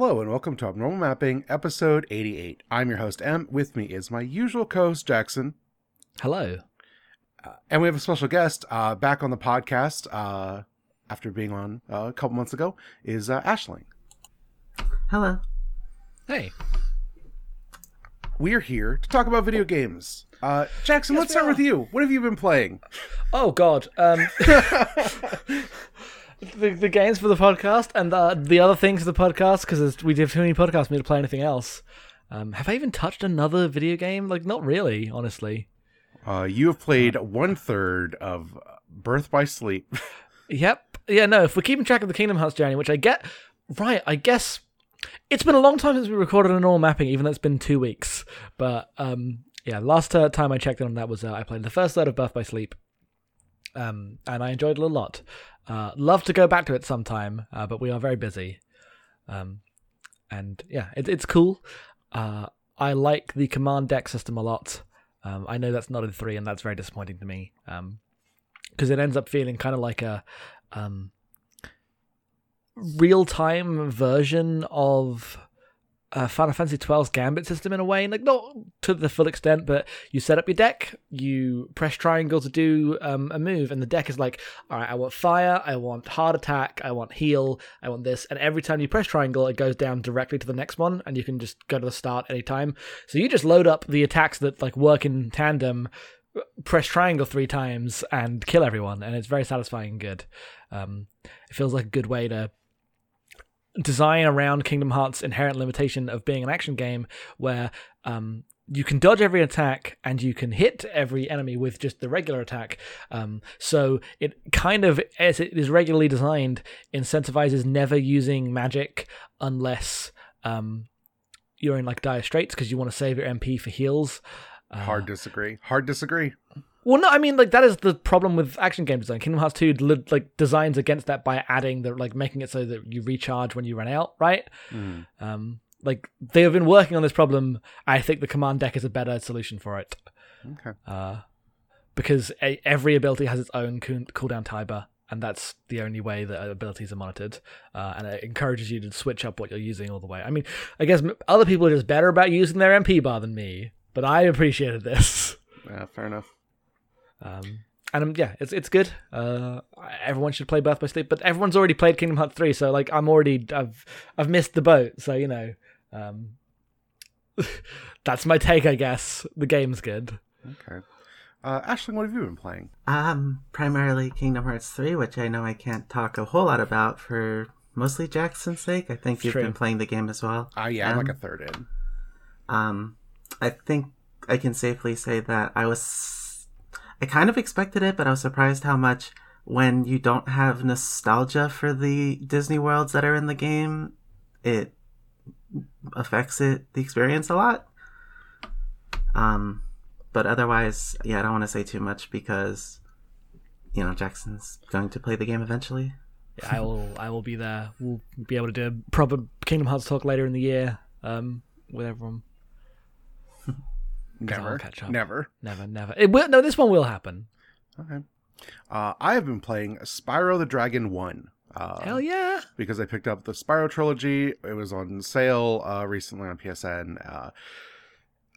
Hello and welcome to Abnormal Mapping, episode 88. I'm your host, M. With me is my usual co host, Jackson. Hello. Uh, and we have a special guest uh, back on the podcast uh, after being on uh, a couple months ago, is uh, Ashling. Hello. Hey. We're here to talk about video games. Uh, Jackson, Yes, let's start are. with you. What have you been playing? Oh God. Um, the, the games for the podcast and the, the other things for the podcast because we have too many podcasts for me to play anything else. Um, have I even touched another video game? Like, not really, honestly. Uh, you have played one third of Birth by Sleep. Yep. Yeah. No. If we're keeping track of the Kingdom Hearts journey, which I get right, I guess it's been a long time since we recorded a normal mapping, even though it's been two weeks. But um, yeah, last uh, time I checked in on that was uh, I played the first third of Birth by Sleep, um, and I enjoyed it a lot. Uh, love to go back to it sometime, uh, but we are very busy. Um, and yeah, it, it's cool. Uh, I like the command deck system a lot. Um, I know that's not in three, and that's very disappointing to me. Um, because it ends up feeling kind of like a um, real time version of uh, Final Fantasy XII's Gambit system in a way, like not to the full extent, but you set up your deck, you press triangle to do um, a move, and the deck is like, all right, I want fire, I want hard attack, I want heal, I want this, and every time you press triangle, it goes down directly to the next one, and you can just go to the start anytime. So you just load up the attacks that like work in tandem press triangle three times and kill everyone, and it's very satisfying and good. Um, it feels like a good way to design around Kingdom Hearts' inherent limitation of being an action game, where um, you can dodge every attack and you can hit every enemy with just the regular attack. Um, so it kind of, as it is regularly designed, incentivizes never using magic unless um, you're in like dire straits because you want to save your MP for heals. Uh, Hard disagree. Hard disagree. Well, no, I mean like that is the problem with action game design. Kingdom Hearts two like designs against that by adding the like making it so that you recharge when you run out, right? Mm. Um, like they have been working on this problem. I think the command deck is a better solution for it. Okay. Uh, because a- every ability has its own cool- cooldown timer, and that's the only way that abilities are monitored. Uh, and it encourages you to switch up what you're using all the way. I mean, I guess other people are just better about using their MP bar than me, but I appreciated this. Yeah, fair enough. Um, and um, yeah, it's it's good. Uh, everyone should play Birth by Sleep, but everyone's already played Kingdom Hearts three, so like I'm already I've I've missed the boat. So you know, um, that's my take, I guess. The game's good. Okay. Uh, Ashling, what have you been playing? Um, primarily Kingdom Hearts 3, which I know I can't talk a whole lot about for mostly Jackson's sake. I think you've True. been playing the game as well. Ah, yeah, I'm like Um, a third in. Um, I think I can safely say that I was. I kind of expected it, but I was surprised how much when you don't have nostalgia for the Disney worlds that are in the game, it affects it the experience a lot. Um, but otherwise, yeah, I don't want to say too much because you know Jackson's going to play the game eventually. Yeah, I will I will be there. We'll be able to do a proper Kingdom Hearts talk later in the year. Um, with everyone. Never. catch up. Never. Never, never. It will, no, this one will happen. Okay. Uh, I have been playing Spyro the Dragon 1. Uh, Hell yeah! because I picked up the Spyro trilogy. It was on sale uh, recently on PSN. Uh,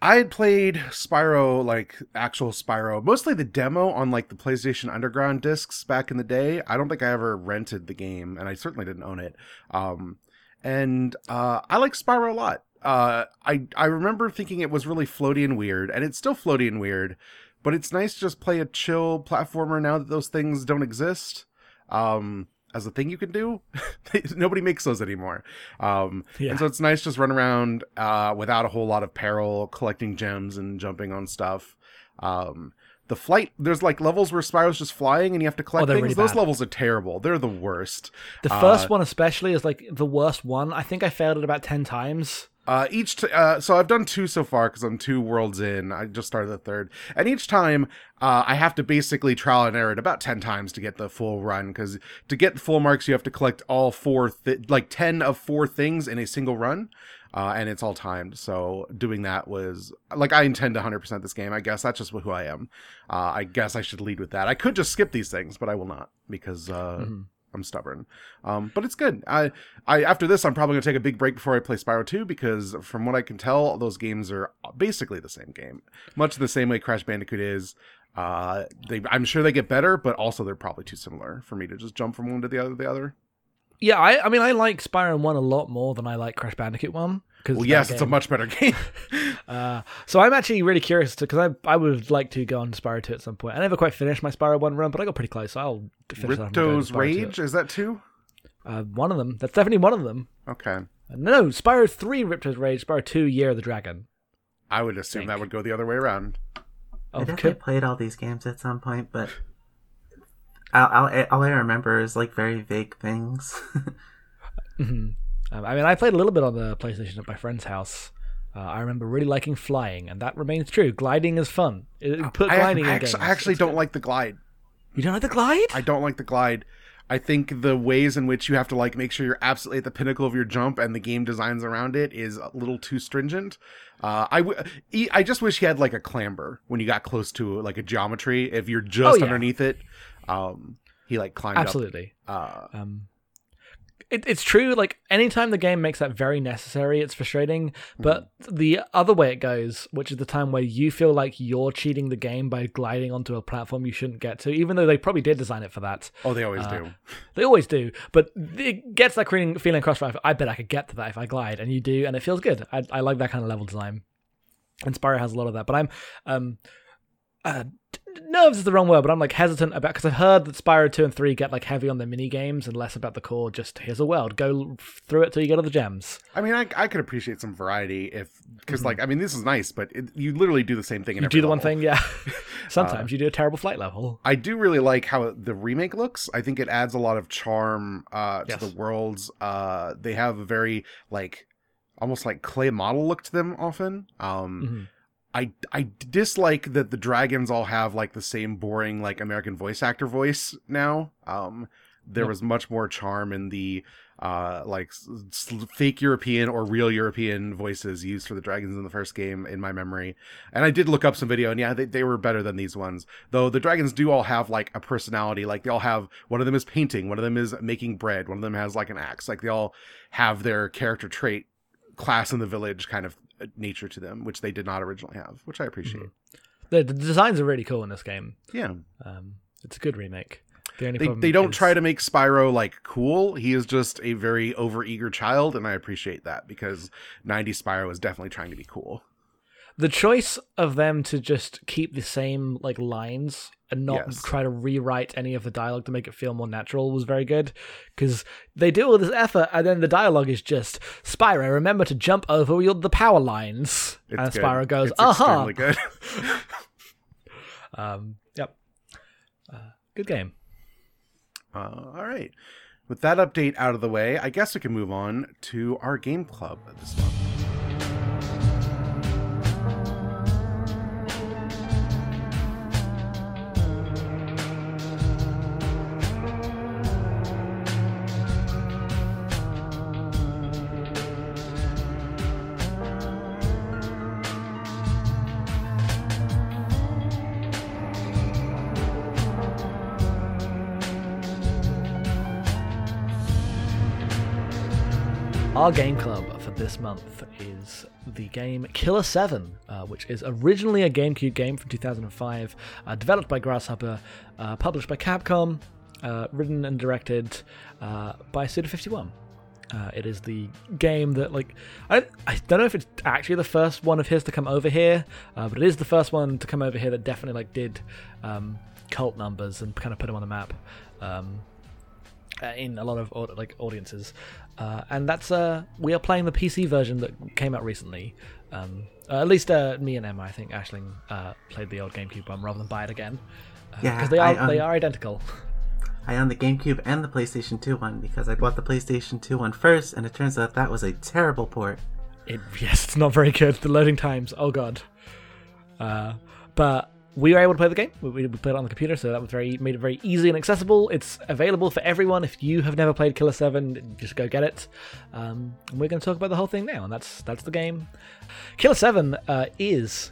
I had played Spyro, like actual Spyro, mostly the demo on like the PlayStation Underground discs back in the day. I don't think I ever rented the game, and I certainly didn't own it. Um, and uh, I like Spyro a lot. Uh, I I remember thinking it was really floaty and weird, and it's still floaty and weird. But it's nice to just play a chill platformer now that those things don't exist. Um, as a thing you can do. Nobody makes those anymore. Um, Yeah. And so it's nice just run around uh, without a whole lot of peril, collecting gems and jumping on stuff. Um, the flight, there's like levels where Spyro's just flying and you have to collect Oh, things. really Those bad. levels are terrible. They're the worst. The Uh, first one especially is like the worst one. I think I failed it about ten times. Uh, each t- uh, so I've done two so far because I'm two worlds in. I just started the third, and each time uh, I have to basically trial and error it about ten times to get the full run. Because to get full marks, you have to collect all four, th- like ten of four things in a single run, uh, and it's all timed. So doing that was like I intend to 100 percent this game. I guess that's just who I am. Uh, I guess I should lead with that. I could just skip these things, but I will not because uh, Mhm. I'm stubborn. Um, but it's good. I, I after this, I'm probably gonna take a big break before I play Spyro 2 because from what I can tell, those games are basically the same game, much the same way Crash Bandicoot is. Uh, they, I'm sure they get better, but also they're probably too similar for me to just jump from one to the other. The other. Yeah, I, I mean, I like Spyro One a lot more than I like Crash Bandicoot One. Because Well, yes, it's a much better game. Uh, so I'm actually really curious to because I I would like to go on to Spyro 2 at some point. I never quite finished my Spyro 1 run, but I got pretty close. So I'll finish that. and go to Ripto's Spyro 2. Rage is that two? Uh, one of them. That's definitely one of them. Okay. Uh, No, Spyro 3 Ripto's Rage, Spyro 2 Year of the Dragon. I would assume Think. that would go the other way around. I Oh, definitely played all these games at some point, but I'll, I'll, all I remember is like very vague things. Mhm. Um, I mean, I played a little bit on the PlayStation at my friend's house. Uh, I remember really liking flying, and that remains true. Gliding is fun. It- Put I, gliding I in actually, games. I actually don't good. like the glide. You don't like the glide? I don't like the glide. I think the ways in which you have to like make sure you're absolutely at the pinnacle of your jump and the game designs around it is a little too stringent. Uh, I w- I just wish he had like a clamber when you got close to like a geometry. If you're just Oh, yeah. underneath it, um, he like climbed Absolutely. up. Uh, Um, it, it's true. Like anytime the game makes that very necessary, it's frustrating. But the other way it goes, which is the time where you feel like you're cheating the game by gliding onto a platform you shouldn't get to, even though they probably did design it for that. oh, they always Uh, do. They always do, but it gets that feeling feeling across. Right, I bet I could get to that if I glide, and you do, and it feels good. I, I like that kind of level design. And Spyro has a lot of that, but I'm um, uh, nerves is the wrong word, but I'm like hesitant about because I've heard that Spyro two and three get like heavy on the mini games and less about the core. Just here's a world, go through it till you get all the gems. I mean, I, I could appreciate some variety if because like I mean this is nice, but it, you literally do the same thing. In You do the one thing, yeah. Sometimes you do a terrible flight level. I do really like how the remake looks. I think it adds a lot of charm uh, to Yes. the worlds. Uh, they have a very like almost like clay model look to them often. Um, Mhm. I I dislike that the dragons all have like the same boring like American voice actor voice now. Um, there was much more charm in the uh like s- s- fake European or real European voices used for the dragons in the first game in my memory. And I did look up some video and yeah, they, they were better than these ones. Though the dragons do all have like a personality. Like they all have one of them is painting, one of them is making bread, one of them has like an axe. Like they all have their character trait class in the village kind of nature to them, which they did not originally have, which I appreciate. The, the designs are really cool in this game. Yeah. Um, it's a good remake. The They, they don't is- try to make Spyro like cool. He is just a very overeager child, and I appreciate that because 90 Spyro is definitely trying to be cool. The choice of them to just keep the same like lines and not Yes. try to rewrite any of the dialogue to make it feel more natural was very good because they do all this effort and then the dialogue is just Spyro remember to jump over your, the power lines It's and good. Spyro goes It's uh-huh good. um yep uh, good game Uh, all right. With that update out of the way, I guess we can move on to our game club this month. Our game club for this month is the game Killer 7, uh, which is originally a GameCube game from 2005, uh, developed by Grasshopper, uh, published by Capcom, uh, written and directed uh, by Suda51. Uh, it is the game that, like, I, I don't know if it's actually the first one of his to come over here, but it is the first one to come over here that definitely like did um, cult numbers and kind of put him on the map. Um, in a lot of like audiences, uh, and that's uh, we are playing the PC version that came out recently. Um, uh, at least uh, me and Emma, I think Ashling uh, played the old GameCube one rather than buy it again. because Yeah, they are they are identical. I own the GameCube and the PlayStation 2 one because I bought the PlayStation 2 one first, and it turns out that was a terrible port. It, yes, it's not very good. The loading times, oh god. Uh, but we were able to play the game. We, we played it on the computer, so that was very made it very easy and accessible. It's available for everyone. If you have never played Killer Seven, just go get it. Um, and we're going to talk about the whole thing now, and that's that's the game. Killer Seven uh, is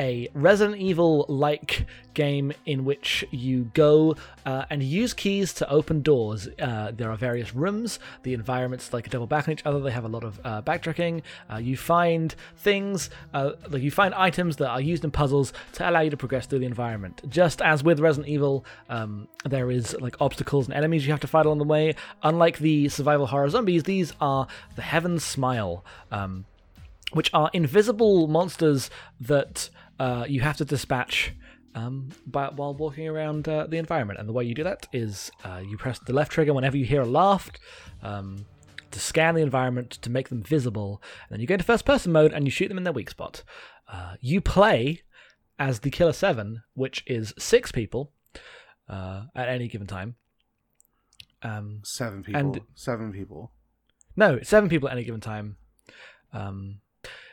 a Resident Evil like game in which you go uh, and use keys to open doors. Uh, there are various rooms, the environments like double back on each other, they have a lot of uh, backtracking. Uh, you find things, uh, like you find items that are used in puzzles to allow you to progress through the environment. Just as with Resident Evil, um, there is like obstacles and enemies you have to fight along the way. Unlike the survival horror zombies, these are the Heaven Smile. Um, which are invisible monsters that uh, you have to dispatch um, by, while walking around uh, the environment. And the way you do that is uh, you press the left trigger whenever you hear a laugh um, to scan the environment to make them visible. And then you go into first person mode and you shoot them in their weak spot. Uh, you play as the Killer 7, which is six people uh, at any given time. Um, Seven people. And- Seven people. no, seven people at any given time. Um,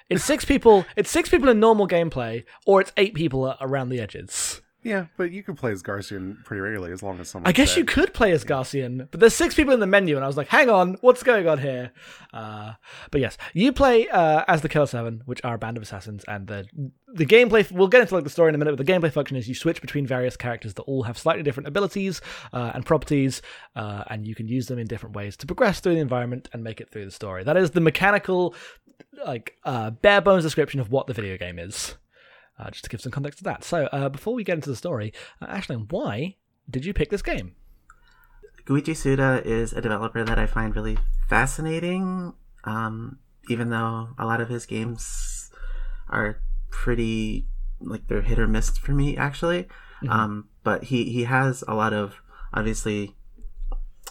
it's six people. It's six people in normal gameplay, or it's eight people around the edges. Yeah, but you can play as Garcian pretty regularly as long as someone. I guess you could play as Garcian, but there's six people in the menu, and I was like, "Hang on, what's going on here?" Uh, but yes, you play uh, as the Killer Seven, which are a band of assassins, and the the gameplay. We'll get into like the story in a minute, but the gameplay function is you switch between various characters that all have slightly different abilities uh, and properties, uh, and you can use them in different ways to progress through the environment and make it through the story. That is the mechanical, like uh, bare bones description of what the video game is. Uh, just to give some context to that. So, uh, before we get into the story, uh, Ashley, why did you pick this game? Goichi Suda is a developer that I find really fascinating, um, even though a lot of his games are pretty like they're hit or miss for me actually. Um, but he he has a lot of obviously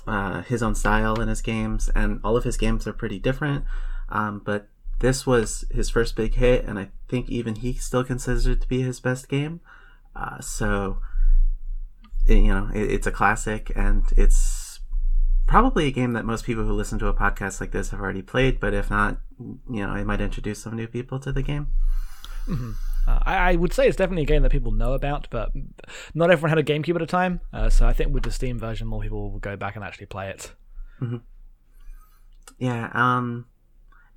uh, his own style in his games, and all of his games are pretty different. Um, but this was his first big hit, and I think even he still considers it to be his best game. Uh, so it- you know it, it's a classic and it's probably a game that most people who listen to a podcast like this have already played but if not you know it might introduce some new people to the game Uh, I, I would say it's definitely a game that people know about, but not everyone had a GameCube at a time. Uh, so I think with the Steam version, more people will go back and actually play it. yeah um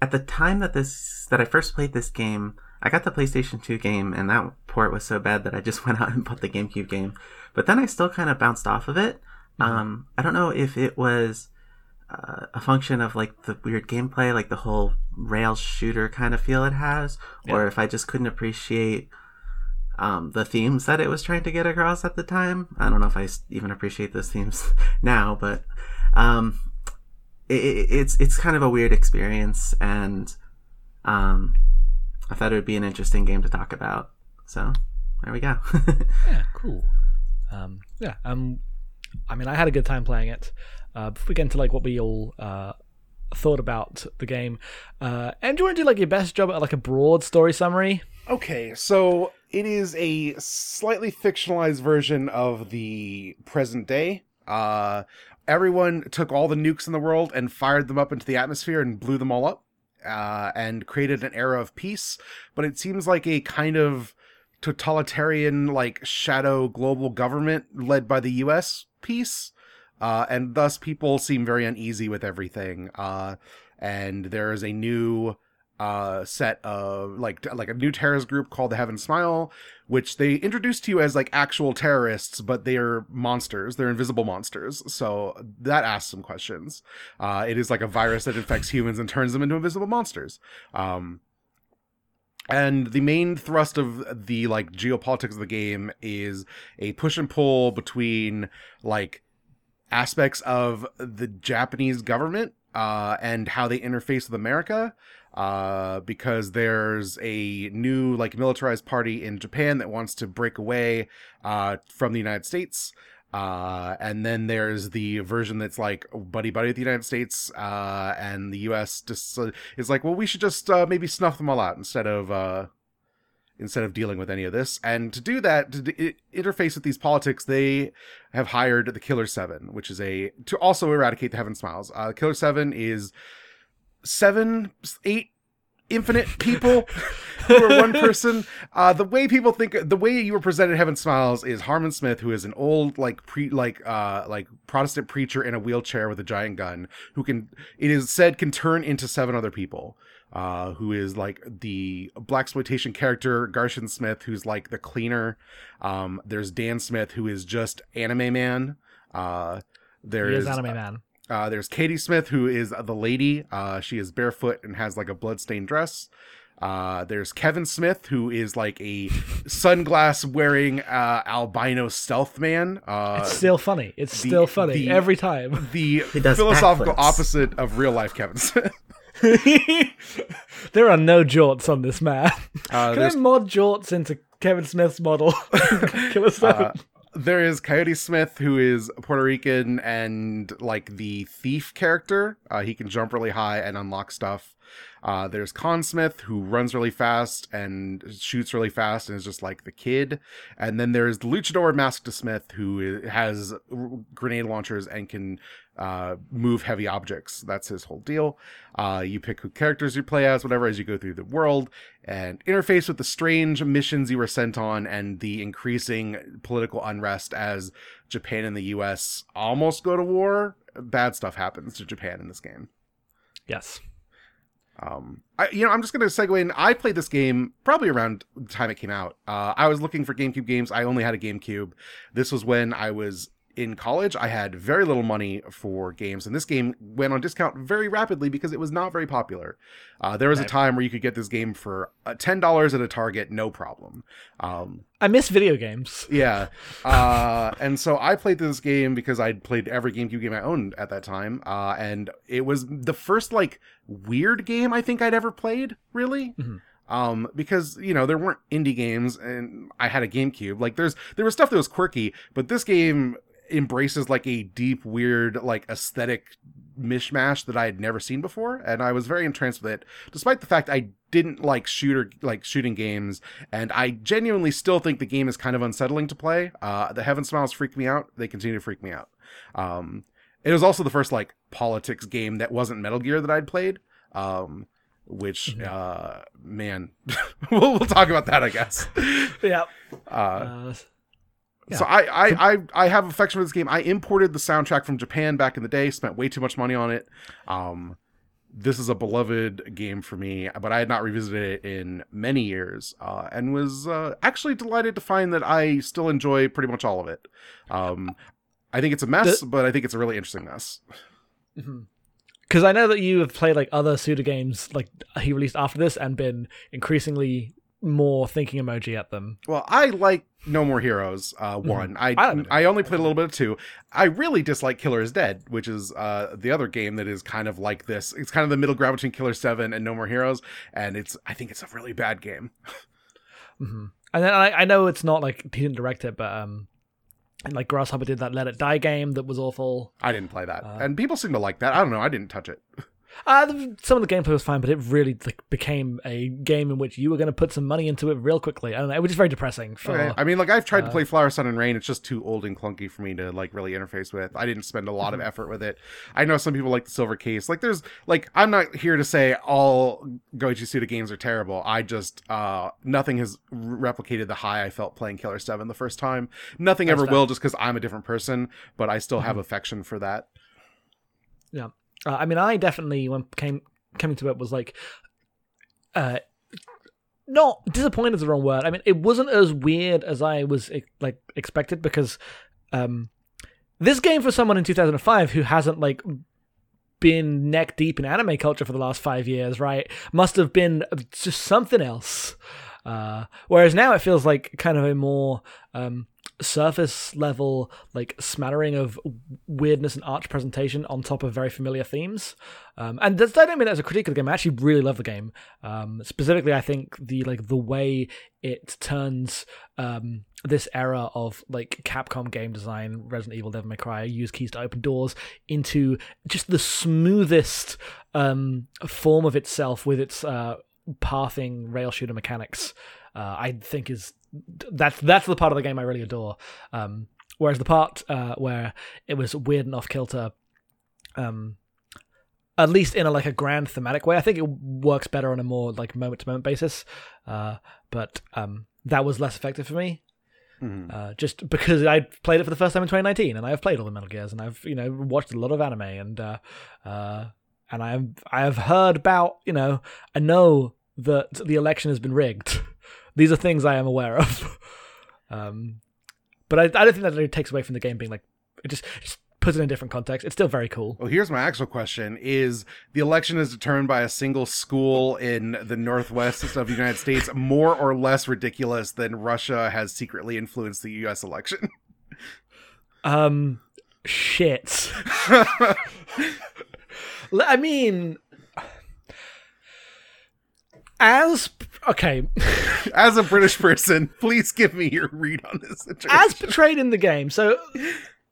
at the time that this that i first played this game i got the playstation 2 game and that port was so bad that i just went out and bought the gamecube game. But then i still kind of bounced off of it. Um i don't know if it was uh, a function of like the weird gameplay like the whole rail shooter kind of feel it has or if i just couldn't appreciate um, the themes that it was trying to get across at the time. I don't know if I even appreciate those themes now, but um, it, it, it's it's kind of a weird experience, and um, I thought it would be an interesting game to talk about. So there we go. Yeah, cool. Um, yeah, um, I mean, I had a good time playing it. Uh, before we get into like what we all uh, thought about the game, uh, and do you want to do like your best job at like a broad story summary? Okay, so it is a slightly fictionalized version of the present day. Uh, everyone took all the nukes in the world and fired them up into the atmosphere and blew them all up, uh, and created an era of peace. But it seems like a kind of totalitarian, like shadow global government led by the U.S. peace. uh, and thus people seem very uneasy with everything. Uh, and there is a new uh set of like like a new terrorist group called the Heaven Smile, which they introduce to you as like actual terrorists, but they are monsters. They're invisible monsters. So that asks some questions. Uh, it is like a virus that infects humans and turns them into invisible monsters. Um, and the main thrust of the like geopolitics of the game is a push and pull between like aspects of the Japanese government uh, and how they interface with America. Uh, because there's a new like militarized party in Japan that wants to break away uh, from the United States. Uh, and then there's the version that's like buddy buddy with the United States, uh, and the U.S. just uh, is like, well, we should just uh, maybe snuff them all out instead of uh, instead of dealing with any of this. And to do that, to d- interface with these politics, they have hired the Killer Seven, which is a to also eradicate the Heaven Smiles. Uh, Killer Seven is seven, eight infinite people who are one person. Uh, the way people think, the way you were presented Heaven Smiles is Harman Smith, who is an old like pre like uh like Protestant preacher in a wheelchair with a giant gun, who can it is said can turn into seven other people. uh, who is like the blaxploitation character Garcian Smith, who's like the cleaner. Um, there's Dan Smith, who is just anime man. Uh, there He is is anime man. Uh, there's Kaede Smith, who is the lady. Uh, she is barefoot and has like a bloodstained dress. Uh, there's Kevin Smith, who is like a sunglass wearing uh, albino stealth man. Uh, It's still funny. It's the- still funny the- every time. the philosophical backflips. opposite of real life Kevin Smith. there are no jorts on this man. Uh, Can I there's, mod jorts into Kevin Smith's model? Killer Seven. There is Coyote Smith, who is Puerto Rican and like the thief character. Uh, he can jump really high and unlock stuff. Uh, there's Con Smith, who runs really fast and shoots really fast and is just like the kid. And then there's the Luchador Masked Smith, who has grenade launchers and can uh, move heavy objects. That's his whole deal. Uh, you pick who characters you play as, whatever, as you go through the world, and interface with the strange missions you were sent on and the increasing political unrest as Japan and the U.S. almost go to war. Bad stuff happens to Japan in this game. yes. Um, I, you know, I'm just going to segue in. I played this game probably around the time it came out. Uh, I was looking for GameCube games. I only had a GameCube. This was when I was in college. I had very little money for games, and this game went on discount very rapidly because it was not very popular. Uh, there was a time where you could get this game for uh, ten dollars at a Target, no problem. Um, I miss video games. yeah. Uh, and so I played this game because I'd played every GameCube game I owned at that time. Uh, and it was the first like weird game I think I'd ever played, really. Mhm. Um, because you know there weren't indie games, and I had a GameCube. Like there's there was stuff that was quirky, but this game embraces like a deep, weird, like aesthetic mishmash that I had never seen before, and I was very entranced with it, despite the fact I didn't like shooter like shooting games, and I genuinely still think the game is kind of unsettling to play. Uh, the Heaven Smiles freak me out; they continue to freak me out. Um, it was also the first like politics game that wasn't Metal Gear that I'd played. Um, which, Mhm. uh, man, we'll, we'll talk about that, I guess. Yeah. Uh, Uh, so I, I, I, I have affection for this game. I imported the soundtrack from Japan back in the day. Spent way too much money on it. Um, this is a beloved game for me, but I had not revisited it in many years, uh, and was uh, actually delighted to find that I still enjoy pretty much all of it. Um, I think it's a mess, but I think it's a really interesting mess. Because I know that you have played like other Suda games, like he released after this, and been increasingly more thinking emoji at them. Well, I like No More Heroes. Uh, one, I I. I only played a little bit of two. I really dislike Killer is Dead, which is uh, the other game that is kind of like this. It's kind of the middle ground between Killer Seven and No More Heroes, and it's I think it's a really bad game. hmm And then I, I know it's not like he didn't direct it, but um, and like Grasshopper did that Let It Die game that was awful. I didn't play that, Uh, and people seem to like that. I don't know. I didn't touch it. Uh, some of the gameplay was fine, but it really like became a game in which you were going to put some money into it real quickly. I don't know. It was just very depressing. For Okay. I mean, like I've tried to uh, play Flower, Sun, and Rain. It's just too old and clunky for me to like really interface with. I didn't spend a lot Mm-hmm. of effort with it. I know some people like the Silver Case. Like, there's like I'm not here to say all Goichi Suda games are terrible. I just uh nothing has replicated the high I felt playing Killer Seven the first time. Nothing ever fair. Mm-hmm. will, just because I'm a different person. But I still have affection for that. Uh, I mean, I definitely when came coming to it was like, uh, not disappointed is the wrong word. I mean, it wasn't as weird as I was like expected because, um, this game for someone in 2005 who hasn't like been neck deep in anime culture for the last five years, right, must have been just something else. Uh, whereas now it feels like kind of a more um, surface level, like smattering of weirdness and arch presentation on top of very familiar themes. Um, and that's, I don't mean that as a critique of the game. I actually really love the game. Um, specifically, I think the like the way it turns um, this era of like Capcom game design, Resident Evil, Devil May Cry, use keys to open doors into just the smoothest um, form of itself with its uh, pathing rail shooter mechanics. Uh, I think is that's that's the part of the game I really adore. Um, whereas the part uh, where it was weird and off kilter, um, at least in a like a grand thematic way, I think it works better on a more like moment to moment basis. Uh, but um, that was less effective for me. Mhm. Uh, just because I played it for the first time in 2019, and I have played all the Metal Gears, and I've you know watched a lot of anime, and uh, uh, and I have I have heard about you know I know that the election has been rigged. These are things I am aware of. um, but I, I don't think that really takes away from the game being like it just, just puts it in a different context. It's still very cool. Well, here's my actual question: Is the election is determined by a single school in the northwest of the United States more or less ridiculous than Russia has secretly influenced the U.S. election? Um, shit. I mean, as okay, As a British person, please give me your read on this situation. as portrayed in the game. So,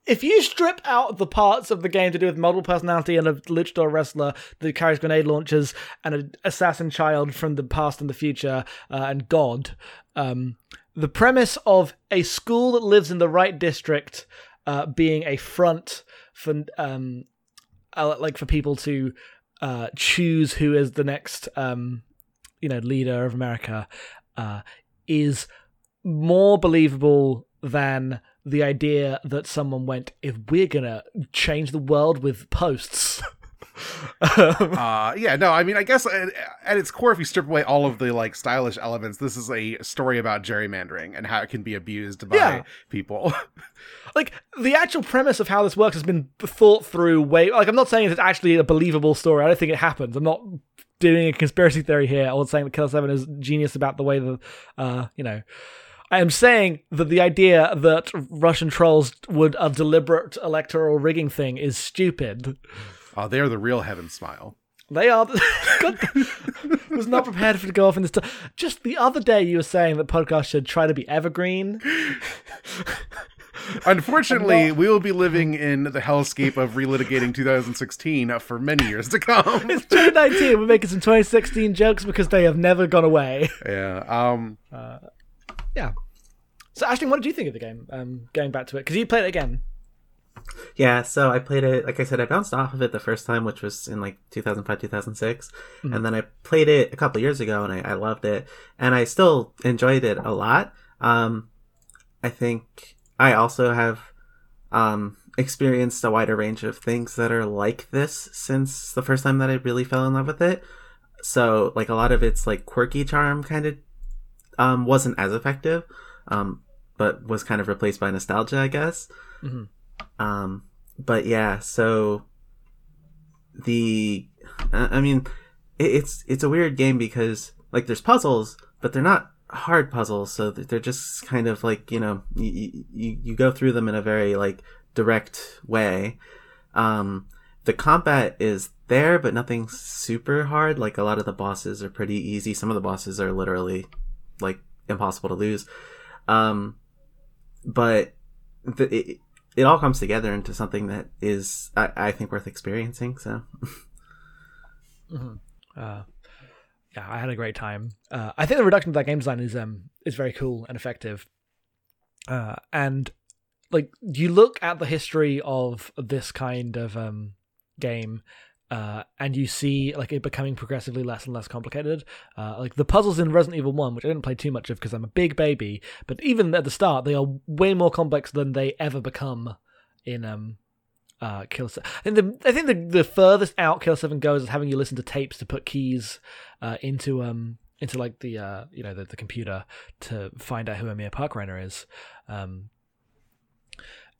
if you strip out the parts of the game to do with multiple personality and a luchador wrestler that carries grenade launchers and an assassin child from the past and the future uh, and God, um, the premise of a school that lives in the right district uh, being a front for um, uh, like for people to uh, choose who is the next um, you know leader of America uh, is more believable than the idea that someone went if we're gonna change the world with posts. uh yeah no i mean i guess at, at its core if you strip away all of the like stylish elements this is a story about gerrymandering and how it can be abused by Yeah. people like the actual premise of how this works has been thought through way like i'm not saying it's actually a believable story i don't think it happens i'm not doing a conspiracy theory here or saying that killer 7 is genius about the way that uh you know i am saying that the idea that russian trolls would a deliberate electoral rigging thing is stupid oh they're the real heaven smile they are. God, was not prepared for to go off in this. T- Just the other day, you were saying that podcasts should try to be evergreen. Unfortunately we will be living in the hellscape of relitigating 2016 for many years to come It's 2019. We're making some 2016 jokes because they have never gone away. yeah um Yeah. So, Ashton, what did you think of the game? Um, going back to it because you played it again. Yeah, so I played it. Like I said, I bounced off of it the first time, which was in like 2005, 2006, and then I played it a couple years ago, and I, I loved it, and I still enjoyed it a lot. Um, I think I also have um, experienced a wider range of things that are like this since the first time that I really fell in love with it. So, like a lot of its like quirky charm kind of um, wasn't as effective, um, but was kind of replaced by nostalgia, I guess. Mhm. Um, but yeah, so the, I I mean, it, it's it's a weird game because like there's puzzles, but they're not hard puzzles, so they're just kind of like you know you you, you go through them in a very like direct way. Um, the combat is there, but nothing super hard. Like a lot of the bosses are pretty easy. Some of the bosses are literally like impossible to lose. Um, but the, it, it all comes together into something that is, I, I think, worth experiencing. So, Uh, yeah, I had a great time. Uh, I think the reduction of that game design is um is very cool and effective. Uh, and like you look at the history of this kind of um game. Uh, and you see like it becoming progressively less and less complicated. Uh, like the puzzles in Resident Evil One, which I didn't play too much of because I'm a big baby, but even at the start, they are way more complex than they ever become in um uh Kill Seven. I think the I think the, the furthest out Kill Seven goes is having you listen to tapes to put keys uh into um into like the uh you know the, the computer to find out who Emir Parkreiner is. Um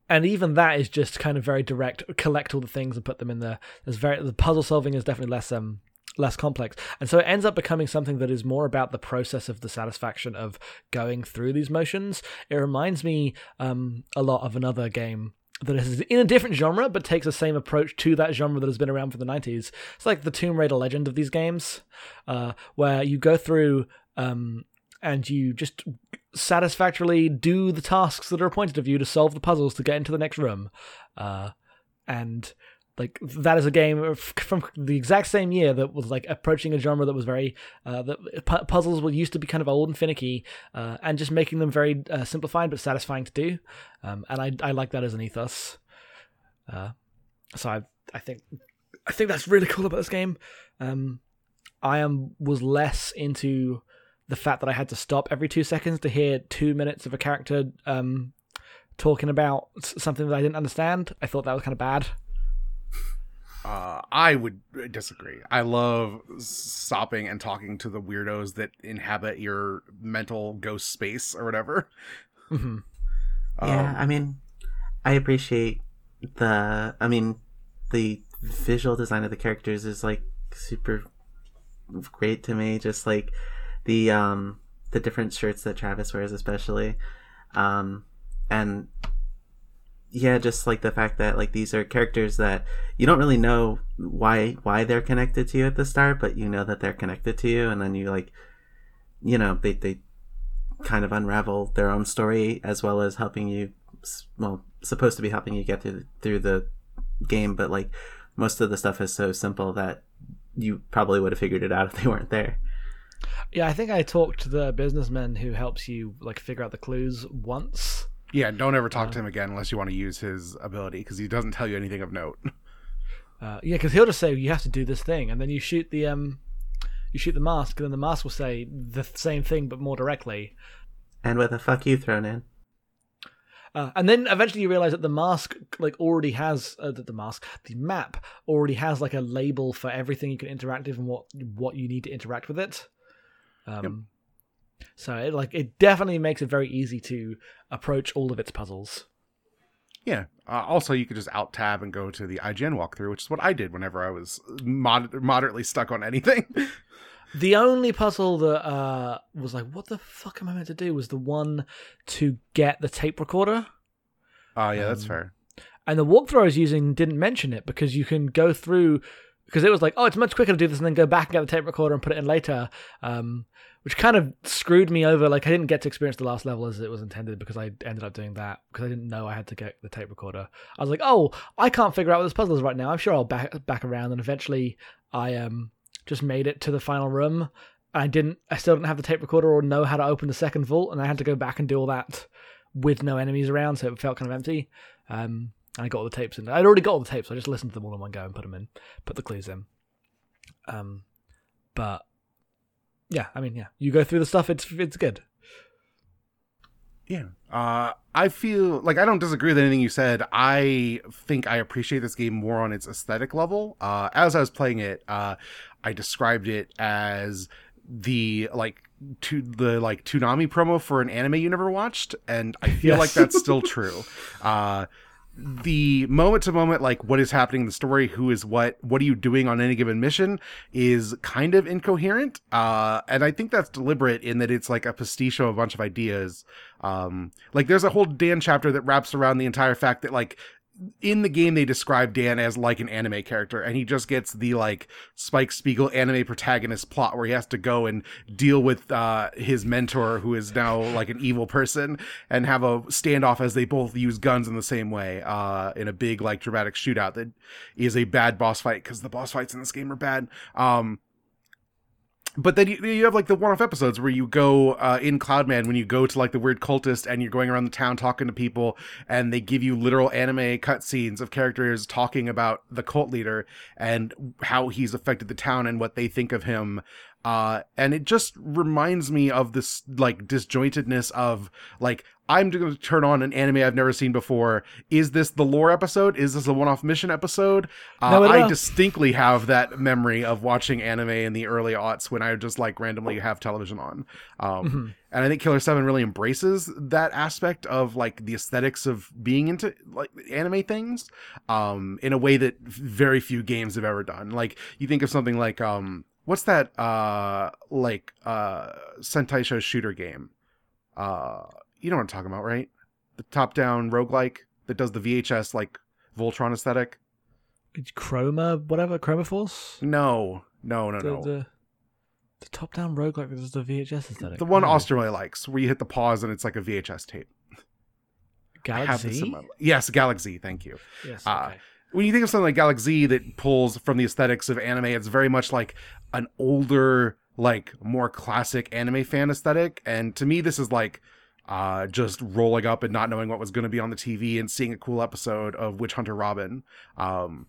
and even that is just kind of very direct. Collect all the things and put them in there. There's very the puzzle solving is definitely less um less complex, and so it ends up becoming something that is more about the process of the satisfaction of going through these motions. It reminds me um a lot of another game that is in a different genre but takes the same approach to that genre that has been around for the 90s. It's like the Tomb Raider legend of these games, uh, where you go through um, and you just satisfactorily do the tasks that are appointed of you to solve the puzzles to get into the next room. Uh, and like that is a game from the exact same year that was like approaching a genre that was very uh, puzzles were used to be kind of old and finicky uh, and just making them very uh, simplified but satisfying to do. Um, and I, I like that as an ethos. Uh, so I, I think I think that's really cool about this game. Um, I am was less into the fact that I had to stop every two seconds to hear two minutes of a character um, talking about something that I didn't understand. I thought that was kind of bad Uh, I would disagree. I love stopping and talking to the weirdos that inhabit your mental ghost space or whatever. Mhm. Yeah, Um, I mean, I appreciate the. I mean, the visual design of the characters is like super great to me. Just like the um the different shirts that Travis wears, especially, um, and yeah, just like the fact that like these are characters that you don't really know why why they're connected to you at the start, but you know that they're connected to you, and then you like, you know, they they kind of unravel their own story as well as helping you well supposed to be helping you get through through the game but like most of the stuff is so simple that you probably would have figured it out if they weren't there Yeah, I think I talked to the businessman who helps you like figure out the clues once. Yeah, don't ever talk to him again unless you want to use his ability because he doesn't tell you anything of note. Uh, yeah, because he'll just say you have to do this thing, and then you shoot the um, you shoot the mask, and then the mask will say the same thing but more directly. and with a fuck you thrown in Uh, and then eventually you realize that the mask like already has uh, the, the mask, the map already has like a label for everything you can interact with and what what you need to interact with it. Um, So it like it definitely makes it very easy to approach all of its puzzles. Yeah. Uh, also, you could just alt tab and go to the IGN walkthrough, which is what I did whenever I was mod- moderately stuck on anything. The only puzzle that uh, was like, what the fuck am I meant to do? Was the one to get the tape recorder. Oh, yeah, that's Um, fair. And the walkthrough I was using didn't mention it because you can go through because it was like, oh, it's much quicker to do this and then go back and get the tape recorder and put it in later. Um, which kind of screwed me over. Like I didn't get to experience the last level as it was intended because I ended up doing that because I didn't know I had to get the tape recorder. I was like, oh, I can't figure out what this puzzle is right now. I'm sure I'll back back around and eventually I um just made it to the final room. I didn't. I still didn't have the tape recorder or know how to open the second vault, and I had to go back and do all that with no enemies around, so it felt kind of empty. Um, and I got all the tapes in. I'd already got all the tapes. So I just listened to them all in one go and put them in, put the clues in. Um, but yeah, I mean, yeah, you go through the stuff. It's it's good. Yeah. Uh, I feel like I don't disagree with anything you said. I think I appreciate this game more on its aesthetic level. Uh, as I was playing it, uh, I described it as the like to the like Toonami promo for an anime you never watched, and I feel Yes. like that's still true. Uh, the moment to moment, like what is happening in the story, who is what, what are you doing on any given mission, is kind of incoherent. Uh, and I think that's deliberate in that it's like a pastiche of a bunch of ideas. Um, like there's a whole Dan chapter that wraps around the entire fact that like in the game they describe Dan as like an anime character, and he just gets the like Spike Spiegel anime protagonist plot where he has to go and deal with uh, his mentor, who is now like an evil person, and have a standoff as they both use guns in the same way uh, in a big like dramatic shootout that is a bad boss fight because the boss fights in this game are bad. Um, but then you, you have like the one-off episodes where you go uh, in Cloudman when you go to like the weird cultist and you're going around the town talking to people and they give you literal anime cutscenes of characters talking about the cult leader and how he's affected the town and what they think of him. Uh, and it just reminds me of this like disjointedness of like I'm going to turn on an anime I've never seen before. Is this the lore episode? Is this a one-off mission episode? Uh, No, I distinctly have that memory of watching anime in the early aughts when I just like randomly have television on. Um, Mhm. and I think Killer Seven really embraces that aspect of like the aesthetics of being into like anime things, um, in a way that very few games have ever done. Like you think of something like um, what's that uh like uh Sentai Show shooter game? Uh, you know what I'm talking about, right? The top-down roguelike that does the VHS like Voltron aesthetic. Chroma, whatever, Chroma Force. No, no, no, the, no. the the top down roguelike that is the VHS aesthetic. The one Oh. Austin really likes, where you hit the pause and it's like a VHS tape. I have this in Galak-Z. yes, Galak-Z. Thank you. Yes. uh. When you think of something like Galak-Z that pulls from the aesthetics of anime, it's very much like an older, like more classic anime fan aesthetic. And to me, this is like uh, just rolling up and not knowing what was going to be on the TV and seeing a cool episode of Witch Hunter Robin. Um,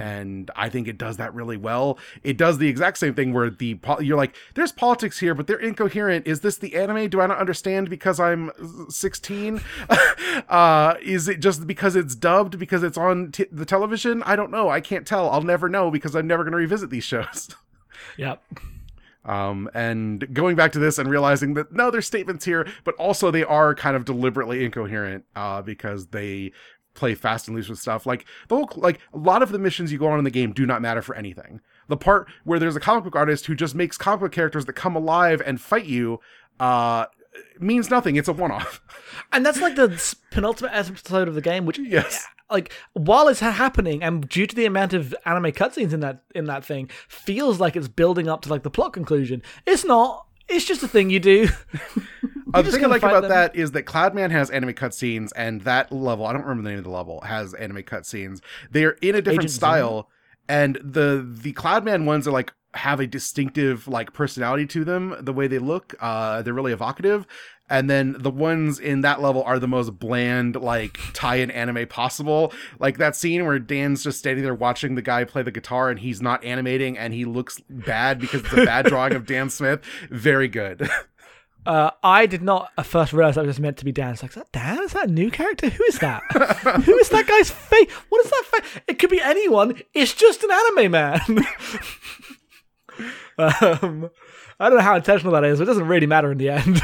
and I think it does that really well. It does the exact same thing where the po- you're like, there's politics here, but they're incoherent. Is this the anime? Do I not understand because I'm 16? uh, is it just because it's dubbed because it's on t- the television? I don't know. I can't tell. I'll never know because I'm never going to revisit these shows. Yep. Um, and going back to this and realizing that no, there's statements here, but also they are kind of deliberately incoherent uh, because they play fast and loose with stuff. Like the whole, like a lot of the missions you go on in the game do not matter for anything. The part where there's a comic book artist who just makes comic book characters that come alive and fight you uh, means nothing. It's a one-off. And that's like the penultimate episode of the game, which Yes. Like while it's happening, and due to the amount of anime cutscenes in that in that thing, feels like it's building up to like the plot conclusion. It's not. It's just a thing you do. Uh, the thing I like about them. that is that Cloudman has anime cutscenes, and that level, I don't remember the name of the level, has anime cutscenes. They are in a different Agent style, and the the Cloudman ones are like have a distinctive like personality to them, the way they look. Uh, they're really evocative. And then the ones in that level are the most bland, like tie-in anime possible. Like that scene where Dan's just standing there watching the guy play the guitar, and he's not animating, and he looks bad because it's a bad drawing of Dan Smith. Very good. Uh, I did not at first realize that was meant to be Dan. It's like, is that Dan? Is that a new character? Who is that? Who is that guy's face? What is that face? It could be anyone. It's just an anime man. um, I don't know how intentional that is. But it doesn't really matter in the end.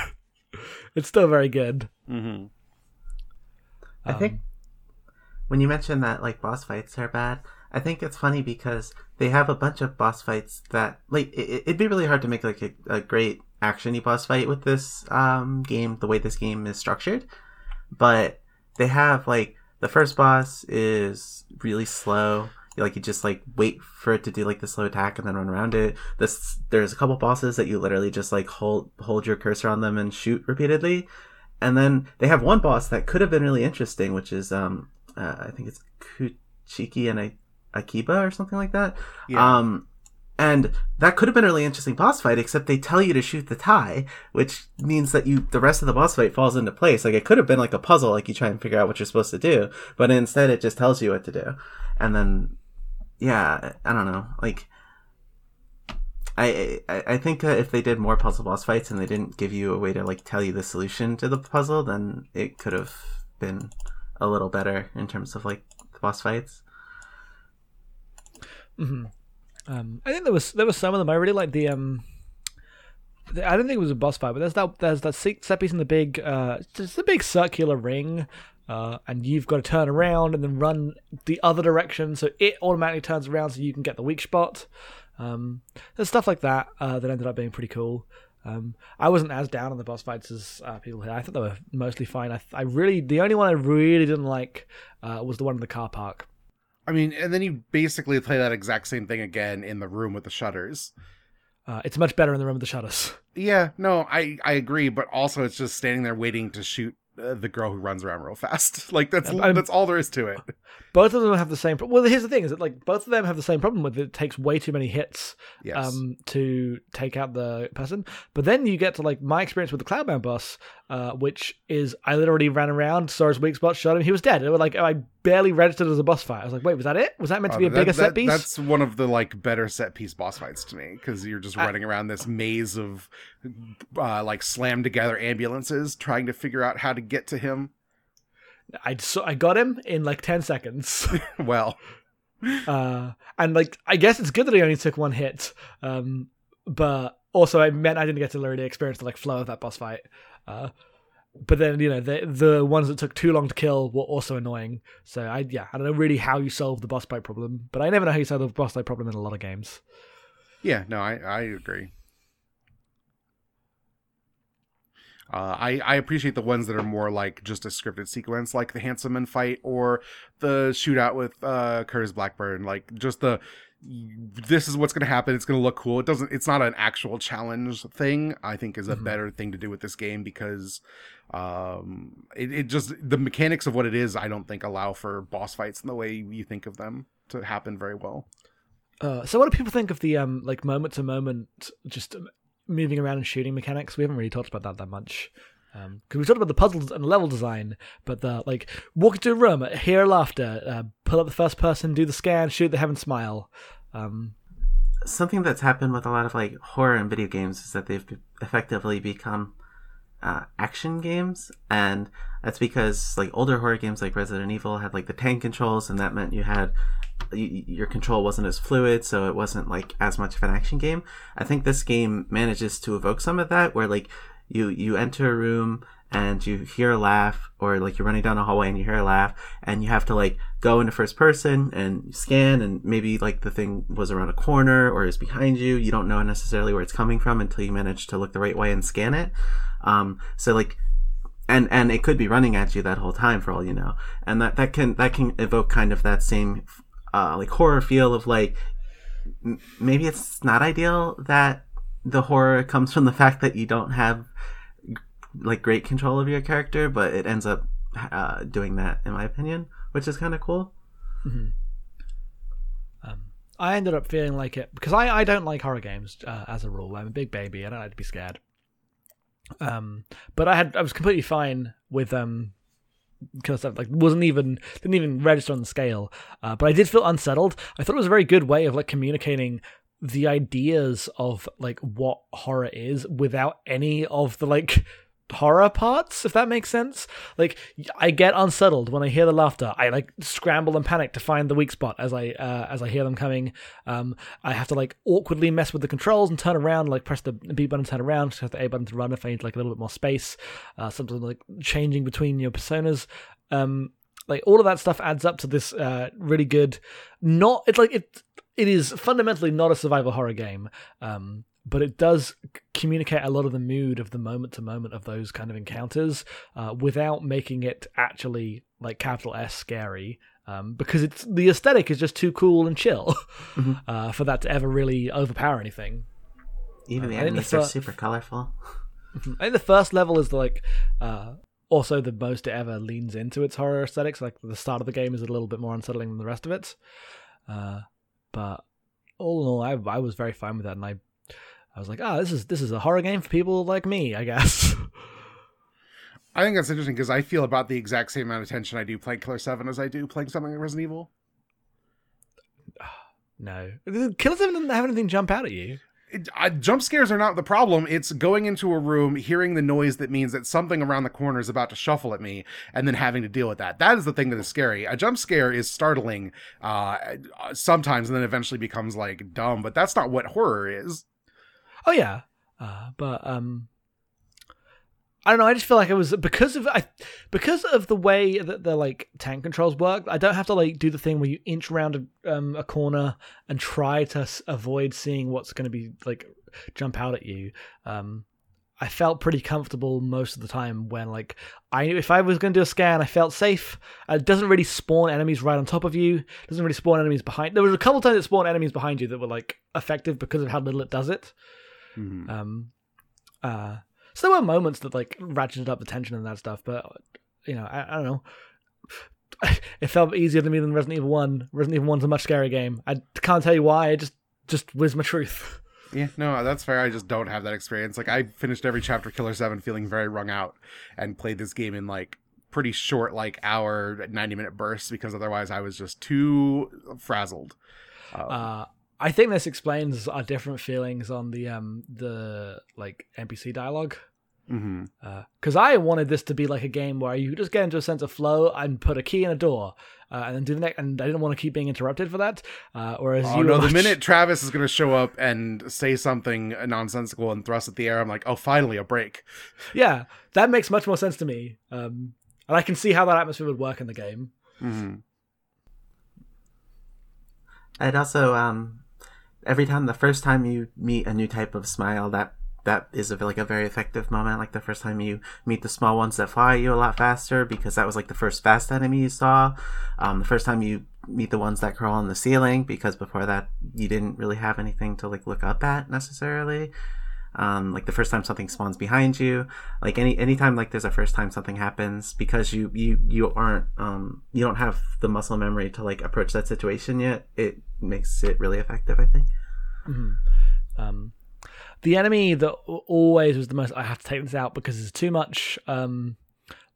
it's still very good. mm-hmm. I think when you mentioned that like boss fights are bad, I think it's funny because they have a bunch of boss fights that like it, it'd be really hard to make like a, a great actiony boss fight with this um, game the way this game is structured, but they have like the first boss is really slow. Like you just like wait for it to do like the slow attack and then run around it. This there's a couple bosses that you literally just like hold hold your cursor on them and shoot repeatedly. And then they have one boss that could have been really interesting, which is um uh, I think it's Kuchiki and I- Akiba or something like that. Yeah. Um and that could have been a really interesting boss fight, except they tell you to shoot the tie, which means that you the rest of the boss fight falls into place. Like it could have been like a puzzle, like you try and figure out what you're supposed to do, but instead it just tells you what to do. And then yeah, I don't know, like I, I I think uh, if they did more puzzle boss fights and they didn't give you a way to like tell you the solution to the puzzle, then it could have been a little better in terms of like the boss fights. hmm Um, I think there was there was some of them. I really like the um. the- I don't think it was a boss fight, but there's that there's that se- set piece in the big uh, just a big circular ring, uh, and you've got to turn around and then run the other direction, so it automatically turns around, so you can get the weak spot. Um, there's stuff like that uh, that ended up being pretty cool. Um, I wasn't as down on the boss fights as uh, people here. I thought they were mostly fine. I, I really the only one I really didn't like uh, was the one in the car park. I mean, and then you basically play that exact same thing again in the room with the shutters. Uh, it's much better in the room with the shutters. Yeah, no, I I agree, but also it's just standing there waiting to shoot uh, the girl who runs around real fast. Like that's I'm- that's all there is to it. both of them have the same. Pro- well, here's the thing: is that like both of them have the same problem with it. it takes way too many hits Yes. um, to take out the person. But then you get to like my experience with the Cloudman boss, uh, which is I literally ran around, saw his weak spot, shot him, he was dead. It was like I barely registered as a boss fight. I was like, wait, was that it? Was that meant to be a Uh, bigger that- set piece? That's one of the like better set piece boss fights to me because you're just I- running around this maze of uh, like slammed together ambulances trying to figure out how to get to him. I saw, I got him in like ten seconds. Well, uh, and like I guess it's good that he only took one hit, um, but also it meant I didn't get to really experience the like flow of that boss fight. Uh, but then you know the the ones that took too long to kill were also annoying. So I yeah I don't know really how you solve the boss fight problem, but I never know how you solve the boss fight problem in a lot of games. yeah, no, I I agree. Uh, I, I appreciate the ones that are more like just a scripted sequence, like the Handsome Man fight or the shootout with uh, Curtis Blackburn. Like just the this is what's going to happen. It's going to look cool. It doesn't. It's not an actual challenge thing. I think is a Mhm. better thing to do with this game because um, it, it just the mechanics of what it is. I don't think allow for boss fights in the way you think of them to happen very well. Uh, so what do people think of the um like moment to moment just um, moving around and shooting mechanics? We haven't really talked about that that much. because we talked about the puzzles and level design, but the like walk into a room, hear laughter, uh, pull up the first person, do the scan, shoot the heaven smile. Um, Something that's happened with a lot of like horror and video games is that they've effectively become uh, action games, and that's because like older horror games like Resident Evil had like the tank controls, and that meant you had y- your control wasn't as fluid, so it wasn't like as much of an action game. I think this game manages to evoke some of that, where like you you enter a room and you hear a laugh or like you're running down a hallway and you hear a laugh and you have to like go into first person and scan and maybe like the thing was around a corner or is behind you you don't know necessarily where it's coming from until you manage to look the right way and scan it um so like and and it could be running at you that whole time for all you know and that that can that can evoke kind of that same uh like horror feel of like m- maybe it's not ideal that the horror comes from the fact that you don't have like great control of your character, but it ends up uh, doing that in my opinion, which is kind of cool. um, I ended up feeling like it because I, I don't like horror games uh, as a rule. I'm a big baby. I don't like to be scared. Um, but I had I was completely fine with um because I like wasn't even didn't even register on the scale. Uh, but I did feel unsettled. I thought it was a very good way of like communicating the ideas of like what horror is without any of the like horror parts if that makes sense. Like i get unsettled when i hear the laughter. I like scramble and panic to find the weak spot as i uh, as i hear them coming. Um i have to like awkwardly mess with the controls and turn around like press the b button turn around press the a button to run if i need like a little bit more space uh sometimes like changing between your personas. Um like all of that stuff adds up to this uh really good not it's like it it is fundamentally not a survival horror game. Um but it does communicate a lot of the mood of the moment to moment of those kind of encounters uh, without making it actually like capital S scary. Um, because it's the aesthetic is just too cool and chill Mhm. uh, for that to ever really overpower anything. Even think the enemies are super colorful. I think the first level is like uh, also the most it ever leans into its horror aesthetics. Like the start of the game is a little bit more unsettling than the rest of it. Uh, but all in all, I, I was very fine with that, and I I was like, ah, this is this is a horror game for people like me, I guess. I think that's interesting because I feel about the exact same amount of tension I do playing Killer Seven as I do playing something like Resident Evil. no, Killer Seven didn't have anything jump out at you. It, jump scares are not the problem. It's going into a room, hearing the noise that means that something around the corner is about to shuffle at me, and then having to deal with that. That is the thing that is scary. A jump scare is startling uh, sometimes, and then eventually becomes like dumb. But that's not what horror is. Oh yeah, uh, but um, I don't know. I just feel like it was because of I because of the way that the like tank controls work. I don't have to like do the thing where you inch around a, um, a corner and try to s- avoid seeing what's going to be like jump out at you. Um, I felt pretty comfortable most of the time when like I if I was going to do a scan, I felt safe. Uh, It doesn't really spawn enemies right on top of you. It doesn't really spawn enemies behind. There was a couple times it spawned enemies behind you that were like effective because of how little it does it. Mhm. Um, uh, so there were moments that like ratcheted up the tension and that stuff, but you know, I, I don't know. It felt easier to me than Resident Evil One. Resident Evil One's a much scarier game. I can't tell you why. It just just was my truth. Yeah, no, that's fair. I just don't have that experience. Like I finished every chapter Killer 7 feeling very wrung out and played this game in like pretty short like hour 90 minute bursts because otherwise I was just too frazzled. Um, Uh, I think this explains our different feelings on the um the like NPC dialogue. mhm. Because I wanted this to be like a game where you just get into a sense of flow and put a key in a door, uh, and then do the next. And I didn't want to keep being interrupted for that. Uh, whereas Oh you no, were the minute Travis is going to show up and say something nonsensical and thrust at the air, I'm like, "Oh, finally a break." yeah, that makes much more sense to me. Um, and I can see how that atmosphere would work in the game. Mhm. I'd also um, every time the first time you meet a new type of smile, that that is a, like a very effective moment. Like the first time you meet the small ones that fly you a lot faster because that was like the first fast enemy you saw. Um, the first time you meet the ones that crawl on the ceiling because before that you didn't really have anything to like look up at necessarily. Um, like the first time something spawns behind you, like any anytime like there's a first time something happens because you you you aren't um you don't have the muscle memory to like approach that situation yet. It makes it really effective, I think. Mhm. Um, the enemy that always was the most. I have to take this out because there's too much. Um,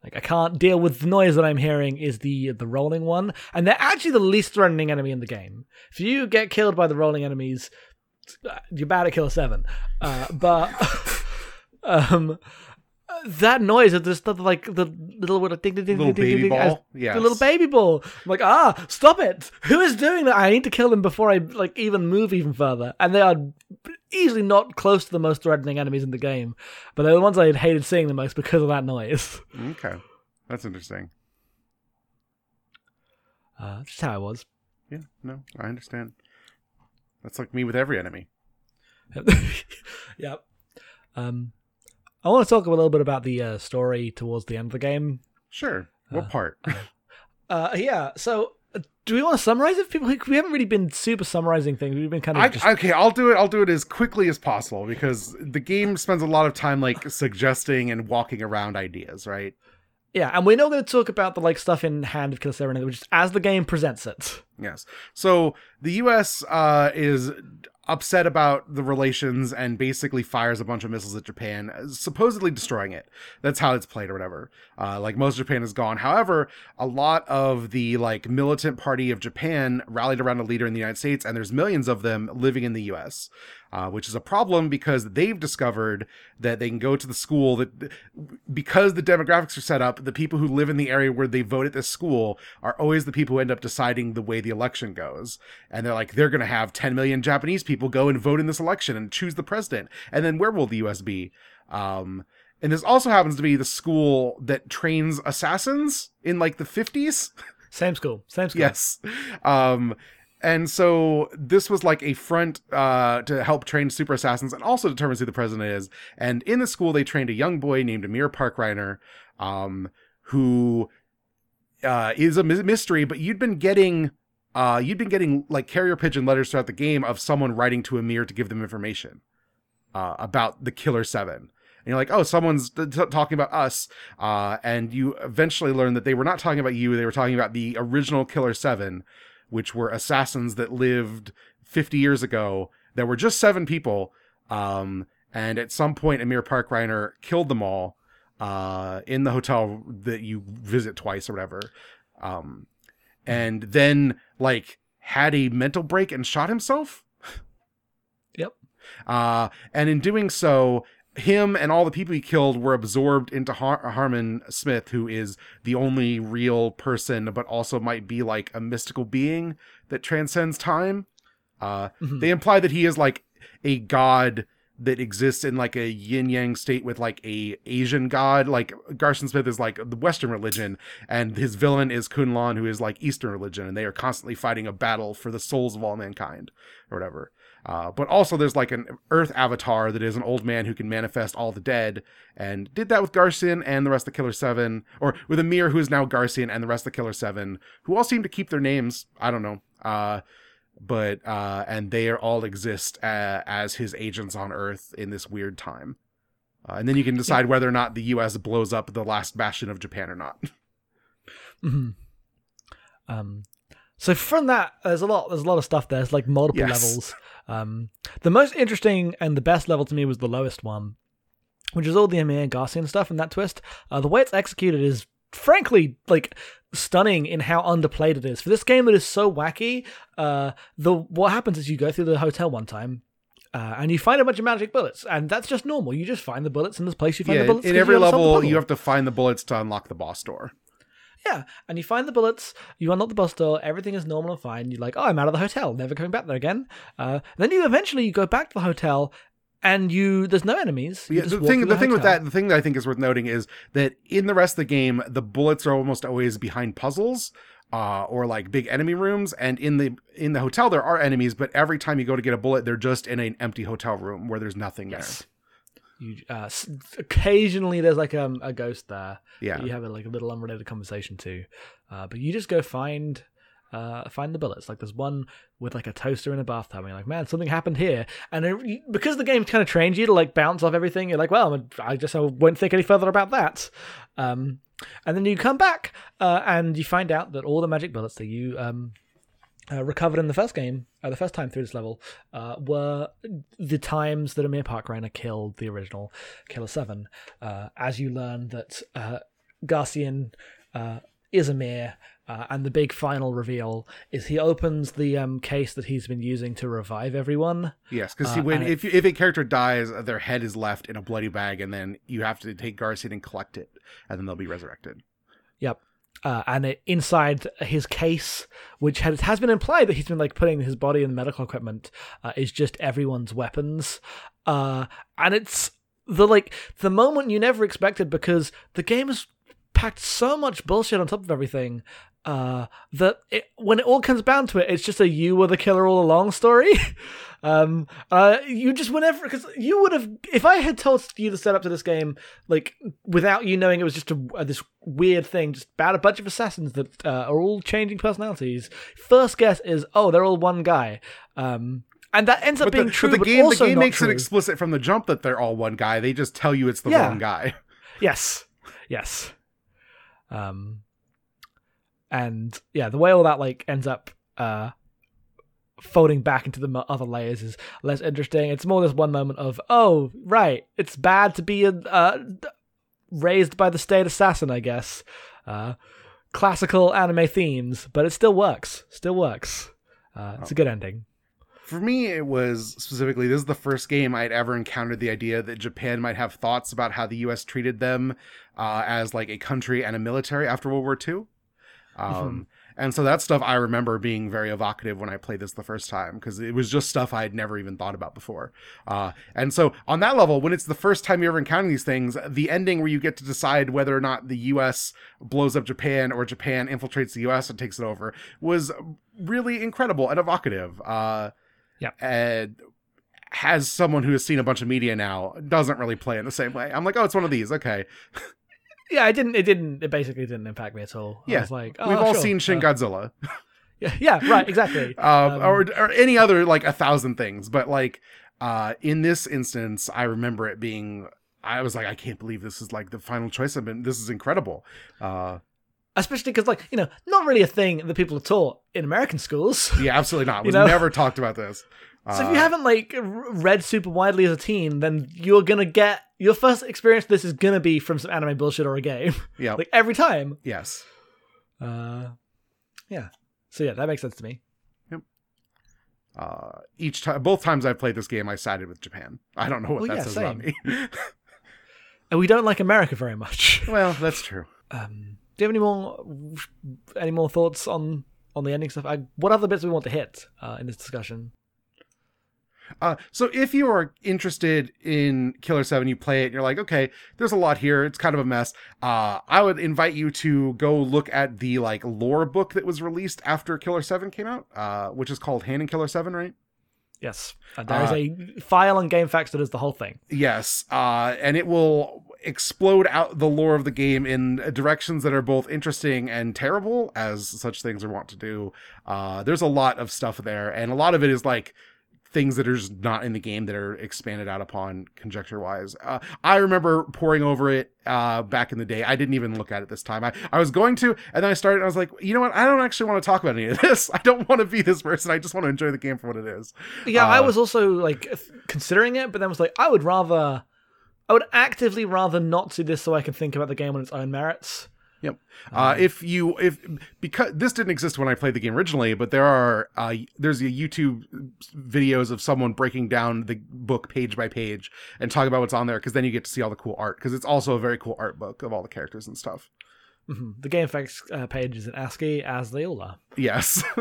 like I can't deal with the noise that I'm hearing. Is the the rolling one, and they're actually the least threatening enemy in the game. If you get killed by the rolling enemies, you're bad at Killer Seven. Uh, but um, that noise of this stuff like the little what ding ding ding Little ding, baby ding, ball. Yes. the little baby ball. I'm like, ah, stop it! Who is doing that? I need to kill them before I like even move even further. And they are easily not close to the most threatening enemies in the game, but they're the ones I hated seeing the most because of that noise. Okay. That's interesting. Uh, just how I was. Yeah, no, I understand. That's like me with every enemy. yep. Um, I want to talk a little bit about the uh, story towards the end of the game. Sure. What Uh, part? Uh, yeah. So, uh, do we want to summarize it? People, we haven't really been super summarizing things. We've been kind of I, just okay, I'll do it. I'll do it as quickly as possible because the game spends a lot of time like suggesting and walking around ideas, right? yeah, and we're not going to talk about the like stuff in Hand of Killer Seven, which just as the game presents it. Yes. So the U.S. Uh, is upset about the relations and basically fires a bunch of missiles at Japan, supposedly destroying it. That's how it's played or whatever. Uh, like most of Japan is gone. However, a lot of the like militant party of Japan rallied around a leader in the United States, and there's millions of them living in the U.S. Uh, which is a problem because they've discovered that they can go to the school that because the demographics are set up, the people who live in the area where they vote at this school are always the people who end up deciding the way the election goes. And they're like, they're going to have 10 million Japanese people go and vote in this election and choose the president. And then where will the US be? Um, and this also happens to be the school that trains assassins in like the 50s. Same school. Same school. Yes. Um, and so this was like a front uh, to help train super assassins and also determines who the president is. And in the school, they trained a young boy named Emir Parkreiner, um, who uh, is a mystery. But you'd been getting, uh, you'd been getting like carrier pigeon letters throughout the game of someone writing to Emir to give them information uh, about the Killer Seven. And you're like, oh, someone's t- talking about us. Uh, and you eventually learn that they were not talking about you. They were talking about the original Killer Seven, which were assassins that lived 50 years ago. There were just seven people. Um, and at some point, Emir Parkreiner killed them all uh, in the hotel that you visit twice or whatever. Um, and then, like, had a mental break and shot himself. Yep. Uh, and in doing so, him and all the people he killed were absorbed into Har- Harman Smith, who is the only real person, but also might be like a mystical being that transcends time. Uh, Mhm. They imply that he is like a god that exists in like a yin yang state with like a Asian god. Like Garcian Smith is like the Western religion, and his villain is Kun Lan, who is like Eastern religion, and they are constantly fighting a battle for the souls of all mankind, or whatever. Uh, but also, there's like an Earth avatar that is an old man who can manifest all the dead, and did that with Garcian and the rest of the Killer Seven, or with Emir, who is now Garcian, and the rest of the Killer Seven, who all seem to keep their names. I don't know. Uh, but uh, and they are all exist uh, as his agents on Earth in this weird time. Uh, and then you can decide whether or not the U.S. blows up the last bastion of Japan or not. hmm Um, so from that, there's a lot. There's a lot of stuff. there. There's like multiple Yes. levels. Um, the most interesting and the best level to me was the lowest one, which is all the Emir Garcian stuff and that twist. Uh, the way it's executed is frankly like stunning in how underplayed it is for this game that is so wacky. Uh, the what happens is you go through the hotel one time. Uh, and you find a bunch of magic bullets, and that's just normal. You just find the bullets in this place. You find yeah, the bullets in every you gotta solve the level, you have to find the bullets to unlock the boss door. Yeah, and you find the bullets, you unlock the boss door, everything is normal and fine. You're like, oh, I'm out of the hotel, never coming back there again. Uh, then you eventually you go back to the hotel, and you there's no enemies. You Yeah, the thing, through the thing with that, the thing that I think is worth noting is that in the rest of the game, the bullets are almost always behind puzzles, uh, or like big enemy rooms. And in the in the hotel, there are enemies, but every time you go to get a bullet, they're just in an empty hotel room where there's nothing Yes. You, uh, s- occasionally there's like um, a ghost there. there. Yeah, that You have a, like a little unrelated conversation to, uh, but you just go find. Uh, find the bullets. Like there's one with like a toaster in a bathtub, and you're like, man, something happened here. And it, because the game kind of trains you to like bounce off everything, you're like, well, I guess I won't think any further about that. Um, and then you come back uh, and you find out that all the magic bullets that you um, uh, recovered in the first game, uh, the first time through this level, uh, were the times that Emir Parkreiner killed the original Killer 7. Uh, as you learn that uh, Garcian uh, is Emir, uh, and the big final reveal is he opens the um, case that he's been using to revive everyone. Yes, because Uh, when and if if a character dies, their head is left in a bloody bag, and then you have to take Garcian and collect it, and then they'll be resurrected. Yep. Uh, and it, inside his case, which has, has been implied that he's been like putting his body in the medical equipment, uh, is just everyone's weapons. Uh, and it's the like the moment you never expected because the game has packed so much bullshit on top of everything uh, that it, when it all comes down to it, it's just a you were the killer all along story. um, uh, you just whenever because you would have if I had told you the setup to this game like without you knowing it was just a, this weird thing, just about a bunch of assassins that uh, are all changing personalities. First guess is oh they're all one guy. Um, and that ends up But being the, true, but the but game the game makes true. it explicit from the jump that they're all one guy. They just tell you it's the Yeah. wrong guy. Yes. Yes. Um and yeah, the way all that like ends up uh folding back into the other layers is less interesting. It's more this one moment of, oh, right, it's bad to be a, uh, raised by the state assassin, I guess. Uh classical anime themes, but it still works. Still works. Uh, it's a good ending. For me, it was specifically this is the first game I'd ever encountered the idea that Japan might have thoughts about how the U.S. treated them uh, as like a country and a military after World War II. Um, And so that stuff I remember being very evocative when I played this the first time because it was just stuff I had never even thought about before. Uh, and so on that level, when it's the first time you're ever encountering these things, the ending where you get to decide whether or not the U.S. blows up Japan or Japan infiltrates the U.S. and takes it over was really incredible and evocative. Uh, Yeah. And has someone who has seen a bunch of media now doesn't really play in the same way. I'm like, oh, it's one of these. Okay. Yeah, it didn't. It didn't. It basically didn't impact me at all. I Yeah. was like, oh, We've all sure. seen Shin Uh, Godzilla. yeah, yeah, right, exactly. um, Um, or, or any other like a thousand things but like uh in this instance i remember it being i was like i can't believe this is like the final choice i've been this is incredible uh especially because like you know not really a thing that people are taught in american schools yeah absolutely not we've never talked about this so if Uh, you haven't like read super widely as a teen then you're gonna get your first experience this is gonna be from some anime bullshit or a game. Yeah like every time. Yes. Uh yeah. So yeah that makes sense to me. Yep. uh each time both times i've played this game i sided with japan. I don't know what Well, that yeah, says about me. And we don't like america very much. Well that's true. Um do you have any more any more thoughts on on the ending stuff? I, what other bits do we want to hit uh, in this discussion Uh, so if you are interested in Killer 7, you play it, and you're like, okay, there's a lot here. It's kind of a mess. Uh, I would invite you to go look at the like lore book that was released after Killer 7 came out, uh, which is called Hand in Killer 7, right? yes uh, there is Uh, a file on GameFAQs that is the whole thing Yes. Uh, and it will explode out the lore of the game in directions that are both interesting and terrible, as such things are wont to do. Uh, there's a lot of stuff there, and a lot of it is like things that are just not in the game that are expanded out upon conjecture wise. Uh, I remember poring over it uh, back in the day. I didn't even look at it this time. I, I was going to, and then I started, and I was like, you know what? I don't actually want to talk about any of this. I don't want to be this person. I just want to enjoy the game for what it is. Yeah, I Uh, was also like considering it, but then was like, I would rather, I would actively rather not do this so I can think about the game on its own merits. Yep. Uh, if you if because this didn't exist when I played the game originally, but there are uh, there's a YouTube videos of someone breaking down the book page by page and talking about what's on there because then you get to see all the cool art because it's also a very cool art book of all the characters and stuff. Mhm. The GameFAQs uh, page is in ASCII, as they all are. Yes.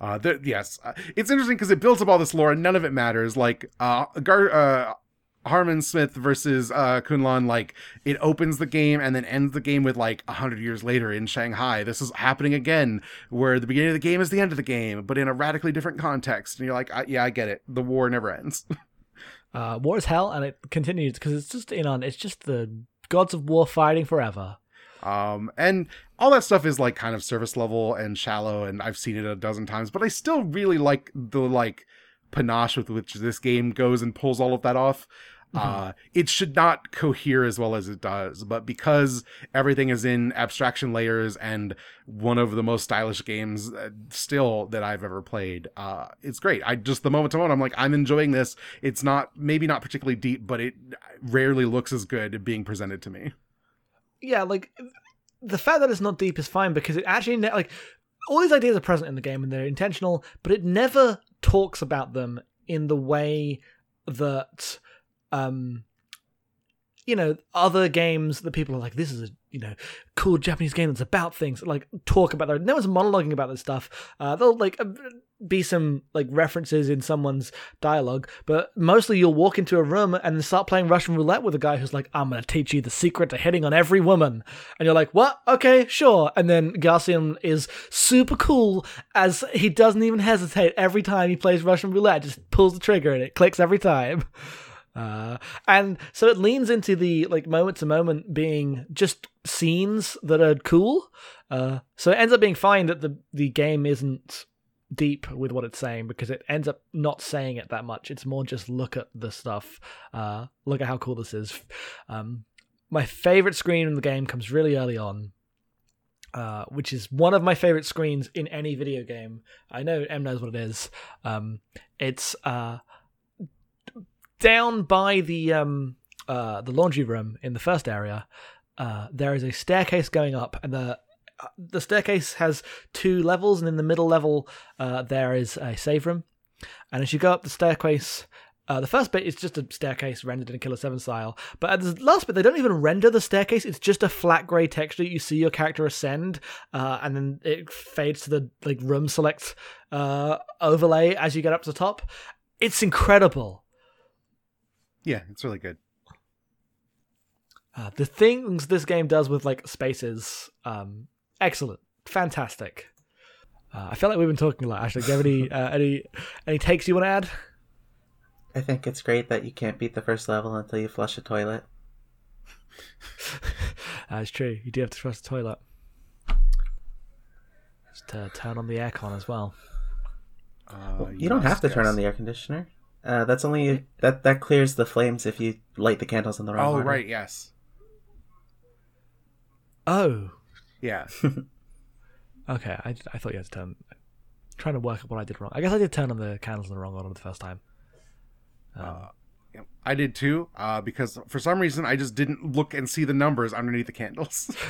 Uh, there, yes, uh, it's interesting because it builds up all this lore and none of it matters. Like, uh, Gar, uh, Harman Smith versus uh, Kun Lan, like it opens the game and then ends the game with like a hundred years later in Shanghai. This is happening again, where the beginning of the game is the end of the game, but in a radically different context. And you're like, I, yeah, I get it. The war never ends. Uh, war is hell, and it continues because it's just in on. It's just the gods of war fighting forever. Um, and all that stuff is like kind of service level and shallow, and I've seen it a dozen times, but I still really like the like panache with which this game goes and pulls all of that off. Uh, it should not cohere as well as it does, but because everything is in abstraction layers and one of the most stylish games uh, still that I've ever played, uh, it's great. I just the moment to moment, I'm like, I'm enjoying this. It's not maybe not particularly deep, but it rarely looks as good being presented to me. Yeah, like the fact that it's not deep is fine because it actually ne- like all these ideas are present in the game and they're intentional, but it never talks about them in the way that um you know other games that people are like this is a you know cool japanese game that's about things like talk about that. No one's monologuing about this stuff. Uh they'll like uh, be some like references in someone's dialogue but mostly you'll walk into a room and start playing russian roulette with a guy who's like i'm gonna teach you the secret to hitting on every woman. And you're like what? Okay sure. And then garcian is super cool as he doesn't even hesitate. Every time he plays russian roulette just pulls the trigger and it clicks every time uh, and so it leans into the like moment to moment being just scenes that are cool. Uh, so it ends up being fine that the the game isn't deep with what it's saying because it ends up not saying it that much. It's more just look at the stuff. Uh, look at how cool this is. Um, my favorite screen in the game comes really early on. Uh, which is one of my favorite screens in any video game. I know M knows what it is. Um, it's uh, down by the um uh the laundry room in the first area uh there is a staircase going up and the uh, the staircase has two levels and in the middle level uh there is a save room and as you go up the staircase uh, the first bit is just a staircase rendered in a Killer 7 style, but at the last bit, they don't even render the staircase. It's just a flat grey texture. You see your character ascend, and then it fades to the like room select overlay as you get up to the top. It's incredible. Yeah, it's really good. Uh, the things this game does with like spaces, um, excellent, fantastic. Uh, I feel like we've been talking a lot. Actually, do you have any uh, any any takes you want to add? I think it's great that you can't beat the first level until you flush a toilet. That's true. You do have to flush the toilet. Just uh, turn on the aircon as well. Uh, You don't have to turn on the air conditioner. Uh, that's only that that clears the flames if you light the candles in the wrong Oh order. right, yes, Oh, yeah. okay. I, I thought you had to turn. trying to work out what I did wrong. I guess I did turn on the candles in the wrong order the first time. Um, Uh, yeah, I did too, uh, because for some reason I just didn't look and see the numbers underneath the candles.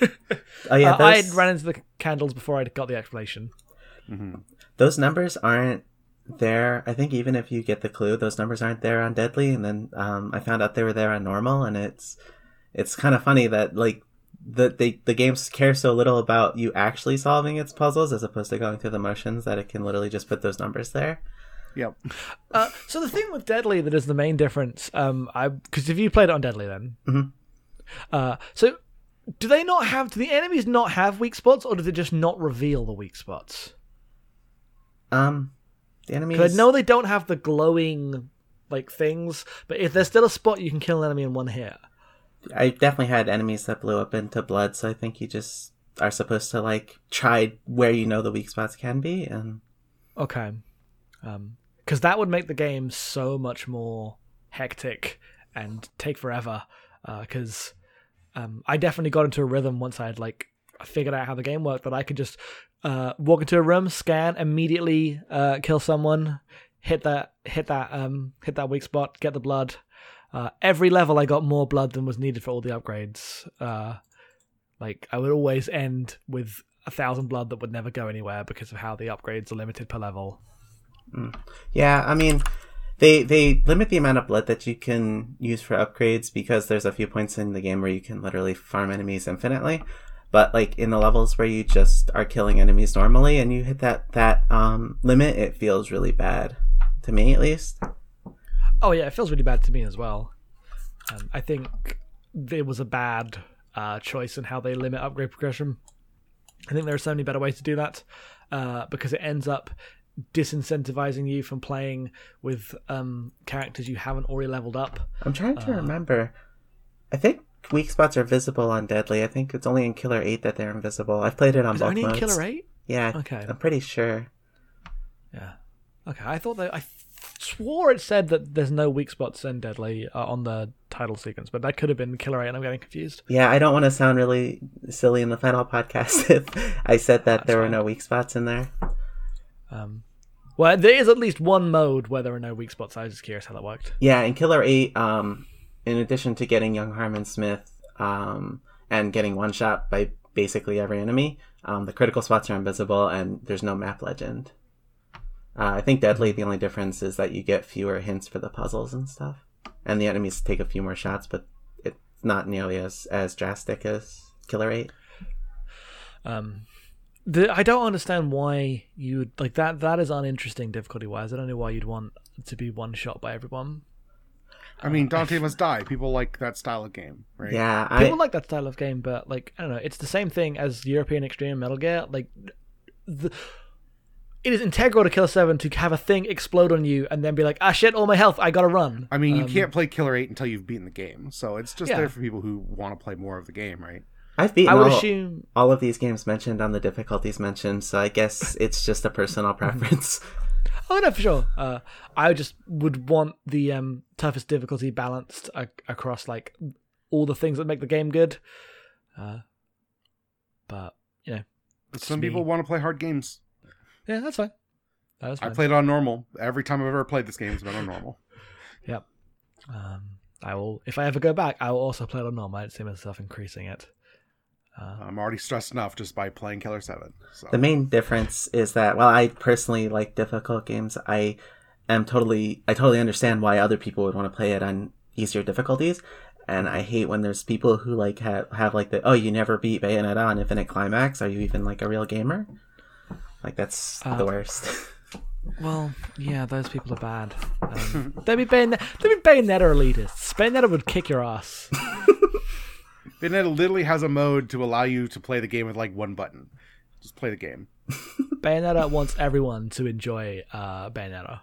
Oh yeah, uh, I had those, ran into the candles before I got the explanation. hmm those numbers aren't there. I think even if you get the clue, those numbers aren't there on Deadly. And then um, I found out they were there on Normal, and it's it's kind of funny that like the they the games care so little about you actually solving its puzzles as opposed to going through the motions that it can literally just put those numbers there. Yep. Uh, so the thing with Deadly that is the main difference, um, I because if you played it on Deadly, then, Mhm. uh, so do they not have? Do the enemies not have weak spots, or do they just not reveal the weak spots? Um, the enemies. Because I know they don't have the glowing like things, but if there's still a spot you can kill an enemy in one hit. I definitely had enemies that blew up into blood, so I think you just are supposed to like try where you know the weak spots can be, and Okay, because that would make the game so much more hectic and take forever. Because um, I definitely got into a rhythm once I had like figured out how the game worked that I could just uh, walk into a room, scan, immediately uh, kill someone, hit that, hit that, um, hit that weak spot, get the blood. Uh, every level, I got more blood than was needed for all the upgrades. Uh, like I would always end with a thousand blood that would never go anywhere because of how the upgrades are limited per level. yeah, I mean, they they limit the amount of blood that you can use for upgrades because there's a few points in the game where you can literally farm enemies infinitely. But like in the levels where you just are killing enemies normally and you hit that that um, limit, it feels really bad to me at least. Oh yeah, it feels really bad to me as well. Um, I think it was a bad uh, choice in how they limit upgrade progression. I think there are so many better ways to do that uh, because it ends up disincentivizing you from playing with um, characters you haven't already leveled up. I'm trying to remember. I think weak spots are visible on Deadly. I think it's only in Killer Eight that they're invisible. I've played it on Is it both only in. Killer Eight? Yeah, Okay. I'm pretty sure. Yeah. Okay, I thought that I swore it said that there's no weak spots in Deadly uh, on the title sequence, but that could have been Killer 8 and I'm getting confused. Yeah, I don't want to sound really silly in the final podcast if I said that there were no weak spots in there. Um, well, there is at least one mode where there are no weak spots. I was just curious how that worked. Yeah, in Killer 8, um, in addition to getting young Harman Smith um, and getting one shot by basically every enemy, um, the critical spots are invisible and there's no map legend. Uh, I think Deadly, the only difference is that you get fewer hints for the puzzles and stuff. And the enemies take a few more shots, but it's not nearly as, as drastic as Killer 8. Um, the, I don't understand why you would like that. That is uninteresting difficulty wise. I don't know why you'd want to be one shot by everyone. I mean, Dante must die. People like that style of game, right? Yeah, I, People like that style of game, but like I don't know, it's the same thing as European Extreme Metal Gear. Like, the, it is integral to Killer Seven to have a thing explode on you and then be like, ah shit, all my health, I gotta run. I mean, you Um, can't play Killer 8 until you've beaten the game. So it's just Yeah. there for people who want to play more of the game, right? I've beaten I would all, assume. all of these games mentioned on the difficulties mentioned, so I guess it's just a personal preference. Oh no, for sure. Uh, I just would want the um, toughest difficulty balanced a- across like all the things that make the game good. Uh, but you know, But some me. people want to play hard games. yeah, that's fine. That's I fine. played on normal. Every time I've ever played this game, it's been on normal. Yep. Um, I will. If I ever go back, I will also play it on normal. I don't see myself increasing it. Uh, I'm already stressed enough just by playing Killer 7. So. The main difference is that while I personally like difficult games, I am totally I totally understand why other people would want to play it on easier difficulties. And I hate when there's people who like have, have like the oh you never beat Bayonetta on Infinite Climax. Are you even like a real gamer? Like that's Uh, the worst. well, yeah, those people are bad. Um, they'd be Bayonet- they'd be Bayonetta elitists. Bayonetta would kick your ass. Bayonetta literally has a mode to allow you to play the game with like one button. Just play the game. Bayonetta wants everyone to enjoy uh, Bayonetta.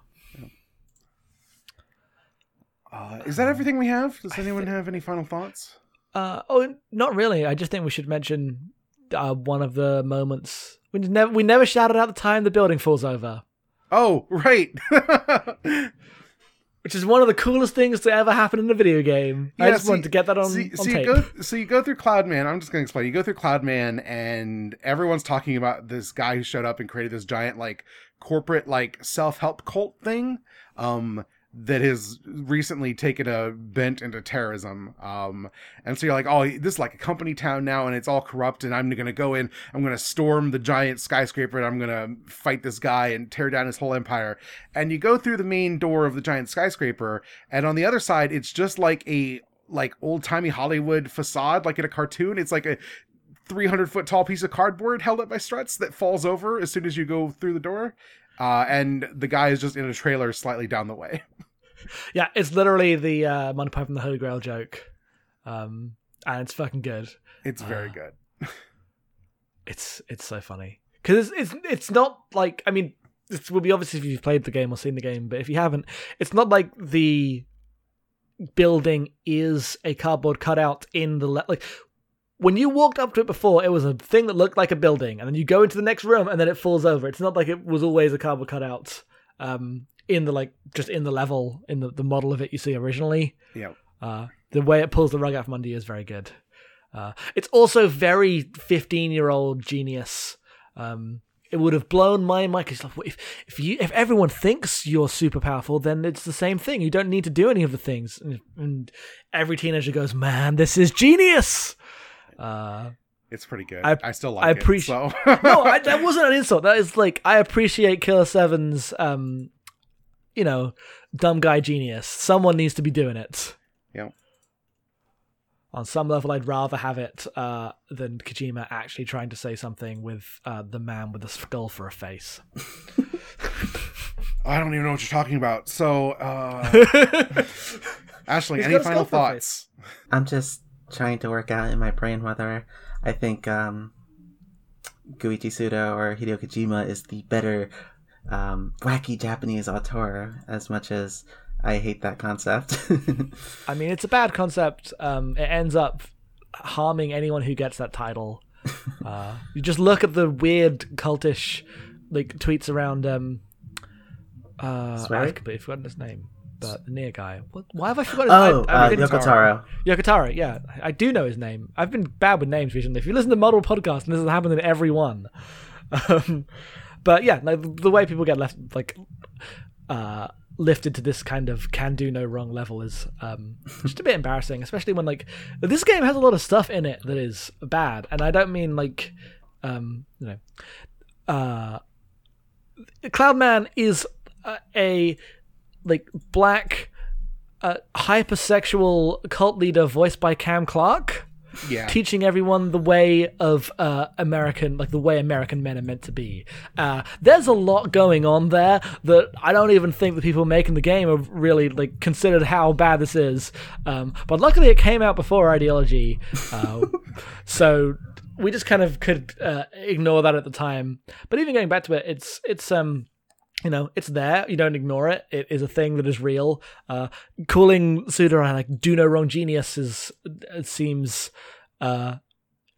Uh, is that everything we have? Does anyone have any final thoughts? Uh, oh, not really. I just think we should mention uh, one of the moments we never we never shouted out the time the building falls over, Oh, right. which is one of the coolest things to ever happen in a video game. I just see- wanted to get that on, see, so you go so you go through Cloudman. I'm just gonna explain. You go through Cloudman, and everyone's talking about this guy who showed up and created this giant like corporate like self help cult thing. Um, that has recently taken a bent into terrorism. Um, and so you're like, oh, this is like a company town now, and it's all corrupt. And I'm gonna go in. I'm gonna storm the giant skyscraper, and I'm gonna fight this guy and tear down his whole empire. And you go through the main door of the giant skyscraper, and on the other side, it's just like a like old timey Hollywood facade, like in a cartoon. It's like a 300 foot tall piece of cardboard held up by struts that falls over as soon as you go through the door. Uh, and the guy is just in a trailer slightly down the way. Yeah, it's literally the uh, Monty Python the Holy Grail joke, um, and it's fucking good. It's very Ah. good. It's it's so funny because it's, it's it's not like I mean this will be obviously if you've played the game or seen the game, but if you haven't, it's not like the building is a cardboard cutout in the le- like when you walked up to it before, it was a thing that looked like a building, and then you go into the next room and then it falls over. It's not like it was always a cardboard cutout um, in the like just in the level in the, the model of it you see originally. Yeah. Uh, the way it pulls the rug out from under you is very good. Uh, it's also very 15 year old genius. Um, it would have blown my mind because if if you if everyone thinks you're super powerful, then it's the same thing. You don't need to do any of the things. And, and every teenager goes, "Man, this is genius." Uh, It's pretty good. I- I, still like I it. appreciate- so. no, I, that wasn't an insult. That is like I appreciate Killer Seven's, um, you know, dumb guy genius. Someone needs to be doing it. Yeah. On some level, I'd rather have it uh, than Kojima actually trying to say something with uh, the man with the skull for a face. I don't even know what you're talking about. So, uh, Ashley, He's any final skull for a thoughts? I'm just trying to work out in my brain whether I think um, Goichi Suda or Hideo Kojima is the better um, wacky Japanese auteur, as much as I hate that concept. I mean, it's a bad concept. Um, it ends up harming anyone who gets that title. Uh, you just look at the weird cultish like tweets around um, Uh, I've completely forgotten his name, but the near guy. What, why have I forgotten? Oh, I, I uh, Yoko Taro. Yokotaro, yeah, I do know his name. I've been bad with names recently. If you listen to Model Podcast, and this has happened in every one. Um, but yeah, like the way people get left like uh, lifted to this kind of can do no wrong level is um, just a bit embarrassing, especially when like this game has a lot of stuff in it that is bad, and I don't mean like um, you know, uh, Cloudman is a, a like black uh, hypersexual cult leader voiced by Cam Clarke Yeah. teaching everyone the way of uh, American, like the way American men are meant to be. Uh, there's a lot going on there that I don't even think the people making the game have really like considered how bad this is. Um, but luckily, it came out before Ideology, uh, so we just kind of could uh, ignore that at the time. But even going back to it, it's it's um you know, it's there. You don't ignore it. It is a thing that is real. Uh, calling Suda like "do no wrong genius" is it seems uh,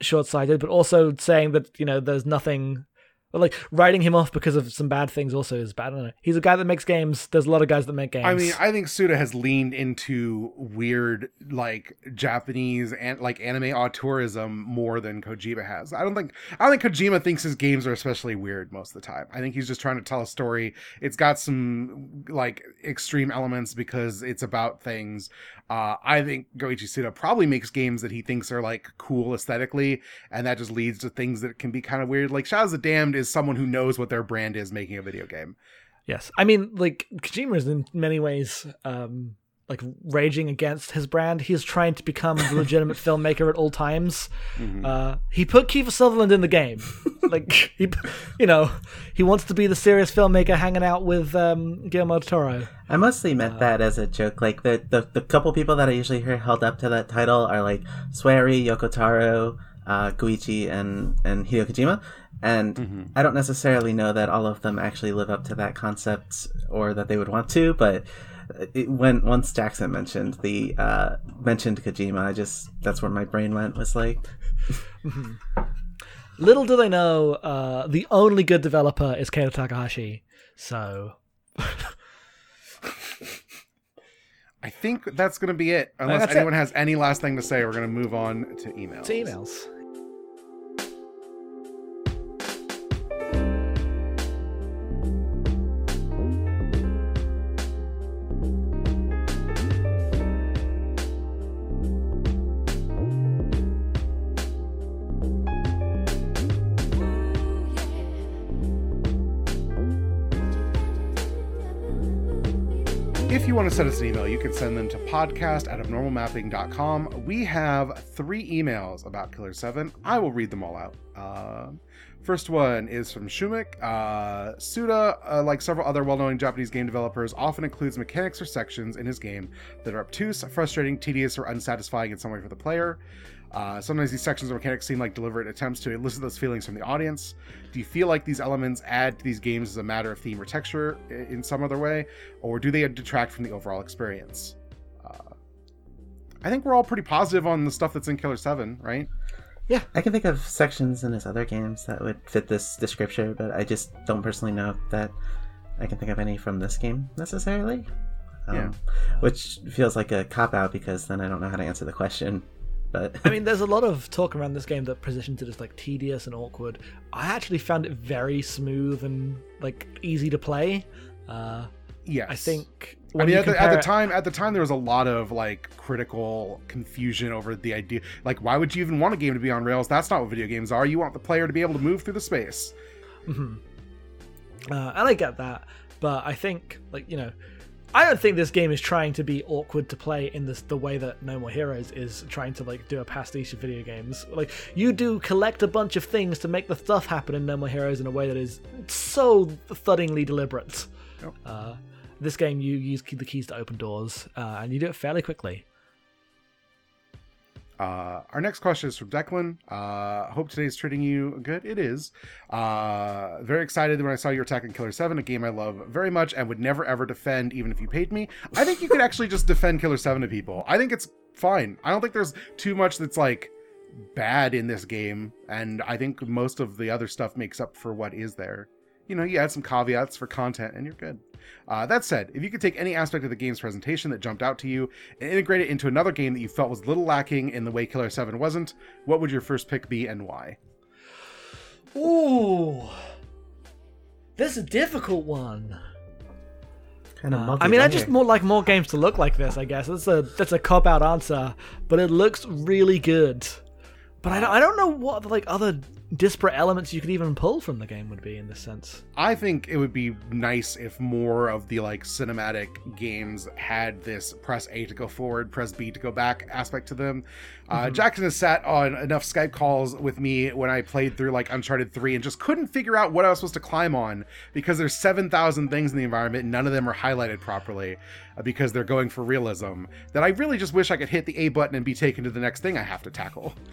short-sighted, but also saying that you know there's nothing. Or like writing him off because of some bad things also is bad. I don't know. He's a guy that makes games. There's a lot of guys that make games. I mean, I think Suda has leaned into weird, like Japanese and like anime auteurism more than Kojima has. I don't think I don't think Kojima thinks his games are especially weird most of the time. I think he's just trying to tell a story. It's got some like extreme elements because it's about things. Uh, I think Goichi Suda probably makes games that he thinks are like cool aesthetically, and that just leads to things that can be kind of weird. Like Shadows of the Damned is someone who knows what their brand is making a video game. Yes, I mean, like Kojima is in many ways um, like raging against his brand. He's trying to become the legitimate filmmaker at all times. Mhm. Uh, he put Kiefer Sutherland in the game, like he, you know, he wants to be the serious filmmaker hanging out with um, Guillermo del Toro. I mostly meant that as a joke. Like the, the the couple people that I usually hear held up to that title are like Swery, Yoko Taro, uh, Goichi, and and Hideo Kojima. And Mhm. I don't necessarily know that all of them actually live up to that concept or that they would want to, but it, when once Jackson mentioned the uh, mentioned Kojima, I just that's where my brain went. Was like, Little do they know, uh, the only good developer is Keita Takahashi. So I think that's going to be it. Unless that's anyone has any last thing to say, we're going to move on to emails. to emails. You want to send us an email, you can send them to podcast at abnormalmapping.com. We have three emails about Killer 7. I will read them all out. Um first one is from Shumik. Uh, Suda, uh, like several other well known Japanese game developers, often includes mechanics or sections in his game that are obtuse, frustrating, tedious, or unsatisfying in some way for the player. Uh, sometimes these sections of mechanics seem like deliberate attempts to elicit those feelings from the audience. Do you feel like these elements add to these games as a matter of theme or texture in some other way, or do they detract from the overall experience? Uh, I think we're all pretty positive on the stuff that's in Killer 7, right? Yeah, I can think of sections in his other games that would fit this description, but I just don't personally know that I can think of any from this game necessarily. Um, Yeah. Which feels like a cop out because then I don't know how to answer the question. But I mean, there's a lot of talk around this game that positions it as like tedious and awkward. I actually found it very smooth and like easy to play. Uh, Yes. I think I mean, at the, at the it- time, at the time, there was a lot of like critical confusion over the idea. Like, why would you even want a game to be on rails? That's not what video games are. You want the player to be able to move through the space. Mm-hmm. Uh, and I get that, but I think like you know, I don't think this game is trying to be awkward to play in this the way that No More Heroes is trying to like do a pastiche of video games. Like you do collect a bunch of things to make the stuff happen in No More Heroes in a way that is so thuddingly deliberate. Yep. Uh, this game, you use the keys to open doors, uh, and you do it fairly quickly. Uh, our next question is from Declan. Uh, hope today's treating you good. It is. Uh, very excited when I saw your attack in Killer 7, a game I love very much and would never ever defend even if you paid me. I think you could actually just defend Killer 7 to people. I think it's fine. I don't think there's too much that's like bad in this game, and I think most of the other stuff makes up for what is there you know, you add some caveats for content and you're good. Uh, that said, if you could take any aspect of the game's presentation that jumped out to you and integrate it into another game that you felt was a little lacking in the way Killer 7 wasn't, what would your first pick be and why? Ooh, this is a difficult one. Kind of I mean, I just more like more games to look like this. I guess that's a that's a cop out answer, but it looks really good. But I don't, I don't know what like other disparate elements you could even pull from the game would be in this sense. I think it would be nice if more of the like cinematic games had this press A to go forward, press B to go back aspect to them. Uh, Mm-hmm. Jackson has sat on enough Skype calls with me when I played through like Uncharted 3 and just couldn't figure out what I was supposed to climb on because there's 7,000 things in the environment and none of them are highlighted properly uh, because they're going for realism. That I really just wish I could hit the A button and be taken to the next thing I have to tackle.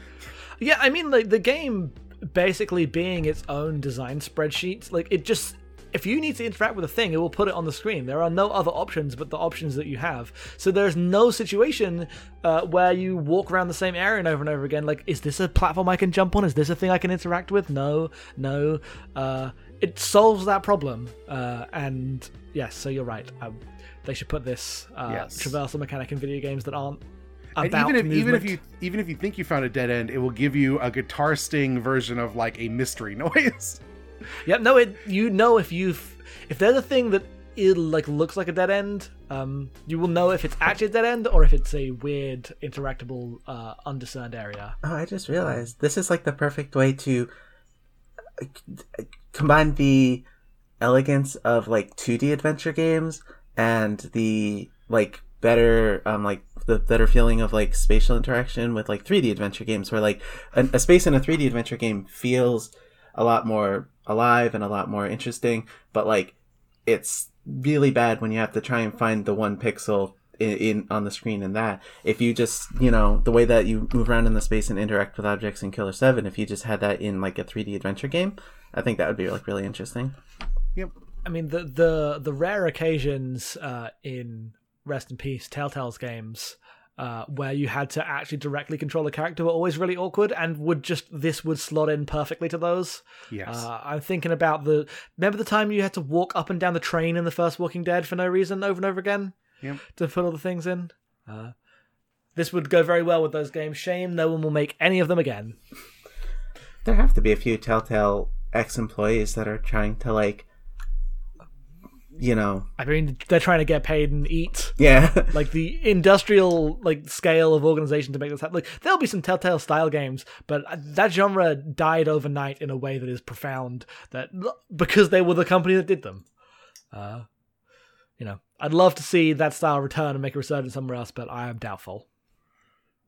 Yeah, I mean, like the game basically being its own design spreadsheet, like it just. If you need to interact with a thing, it will put it on the screen. There are no other options but the options that you have. So there's no situation uh, where you walk around the same area and over and over again. Like, is this a platform I can jump on? Is this a thing I can interact with? No, no. Uh, it solves that problem. Uh, and yes, so you're right. Um, they should put this uh, Yes. traversal mechanic in video games that aren't And about even if even if you even if you think you found a dead end, it will give you a guitar sting version of like a mystery noise. Yep. No, it. You know if you've if there's a thing that it like looks like a dead end, um, you will know if it's actually a dead end or if it's a weird interactable, uh, undiscerned area. Oh, I just realized this is like the perfect way to uh, combine the elegance of like 2D adventure games and the like better um like the better feeling of like spatial interaction with like 3D adventure games where like a, a space in a 3D adventure game feels a lot more alive and a lot more interesting, but like it's really bad when you have to try and find the one pixel in, in on the screen in that if you just you know the way that you move around in the space and interact with objects in killer 7 if you just had that in like a 3d adventure game i think that would be like really interesting Yep. I mean, the the the rare occasions uh, in Rest in Peace Telltale's games. Uh, where you had to actually directly control a character were always really awkward, and would just this would slot in perfectly to those. Yes. Uh, I'm thinking about the. Remember the time you had to walk up and down the train in the first Walking Dead for no reason over and over again Yep. to put all the things in? Uh, this would go very well with those games. Shame no one will make any of them again. there have to be a few telltale ex-employees that are trying to like you know I mean, they're trying to get paid and eat. yeah Like the industrial like scale of organization to make this happen. Like there'll be some Telltale style games, but that genre died overnight in a way that is profound. That because they were the company that did them. Uh, you know, I'd love to see that style return and make a resurgence somewhere else, but I am doubtful.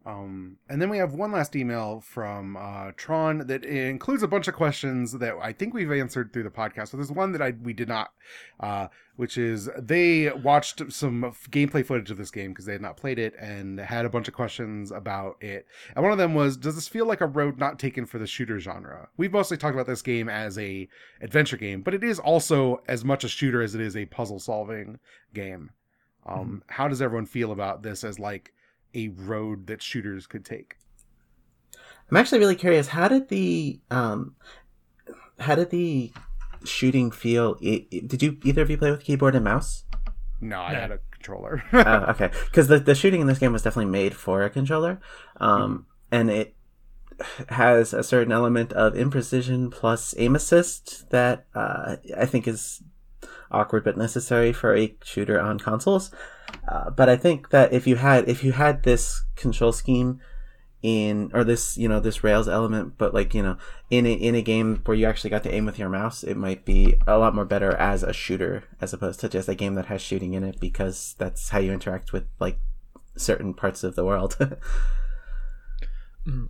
Um, and then we have one last email from uh, Tron that includes a bunch of questions that I think we've answered through the podcast. So there's one that I we did not, uh, which is they watched some f- gameplay footage of this game because they had not played it and had a bunch of questions about it. And one of them was, "Does this feel like a road not taken for the shooter genre?" We've mostly talked about this game as a adventure game, but it is also as much a shooter as it is a puzzle solving game. Um, How does everyone feel about this as like a road that shooters could take? i'm actually really curious how did the um how did the shooting feel i i- did you either of you play with keyboard and mouse No, I No. had a controller. oh, okay. Because the, the shooting in this game was definitely made for a controller, um, and it has a certain element of imprecision plus aim assist that uh, I think is awkward but necessary for a shooter on consoles. Uh, but I think that if you had if you had this control scheme in or this you know this rails element but like you know in a, in a game where you actually got to aim with your mouse it might be a lot more better as a shooter as opposed to just a game that has shooting in it because that's how you interact with like certain parts of the world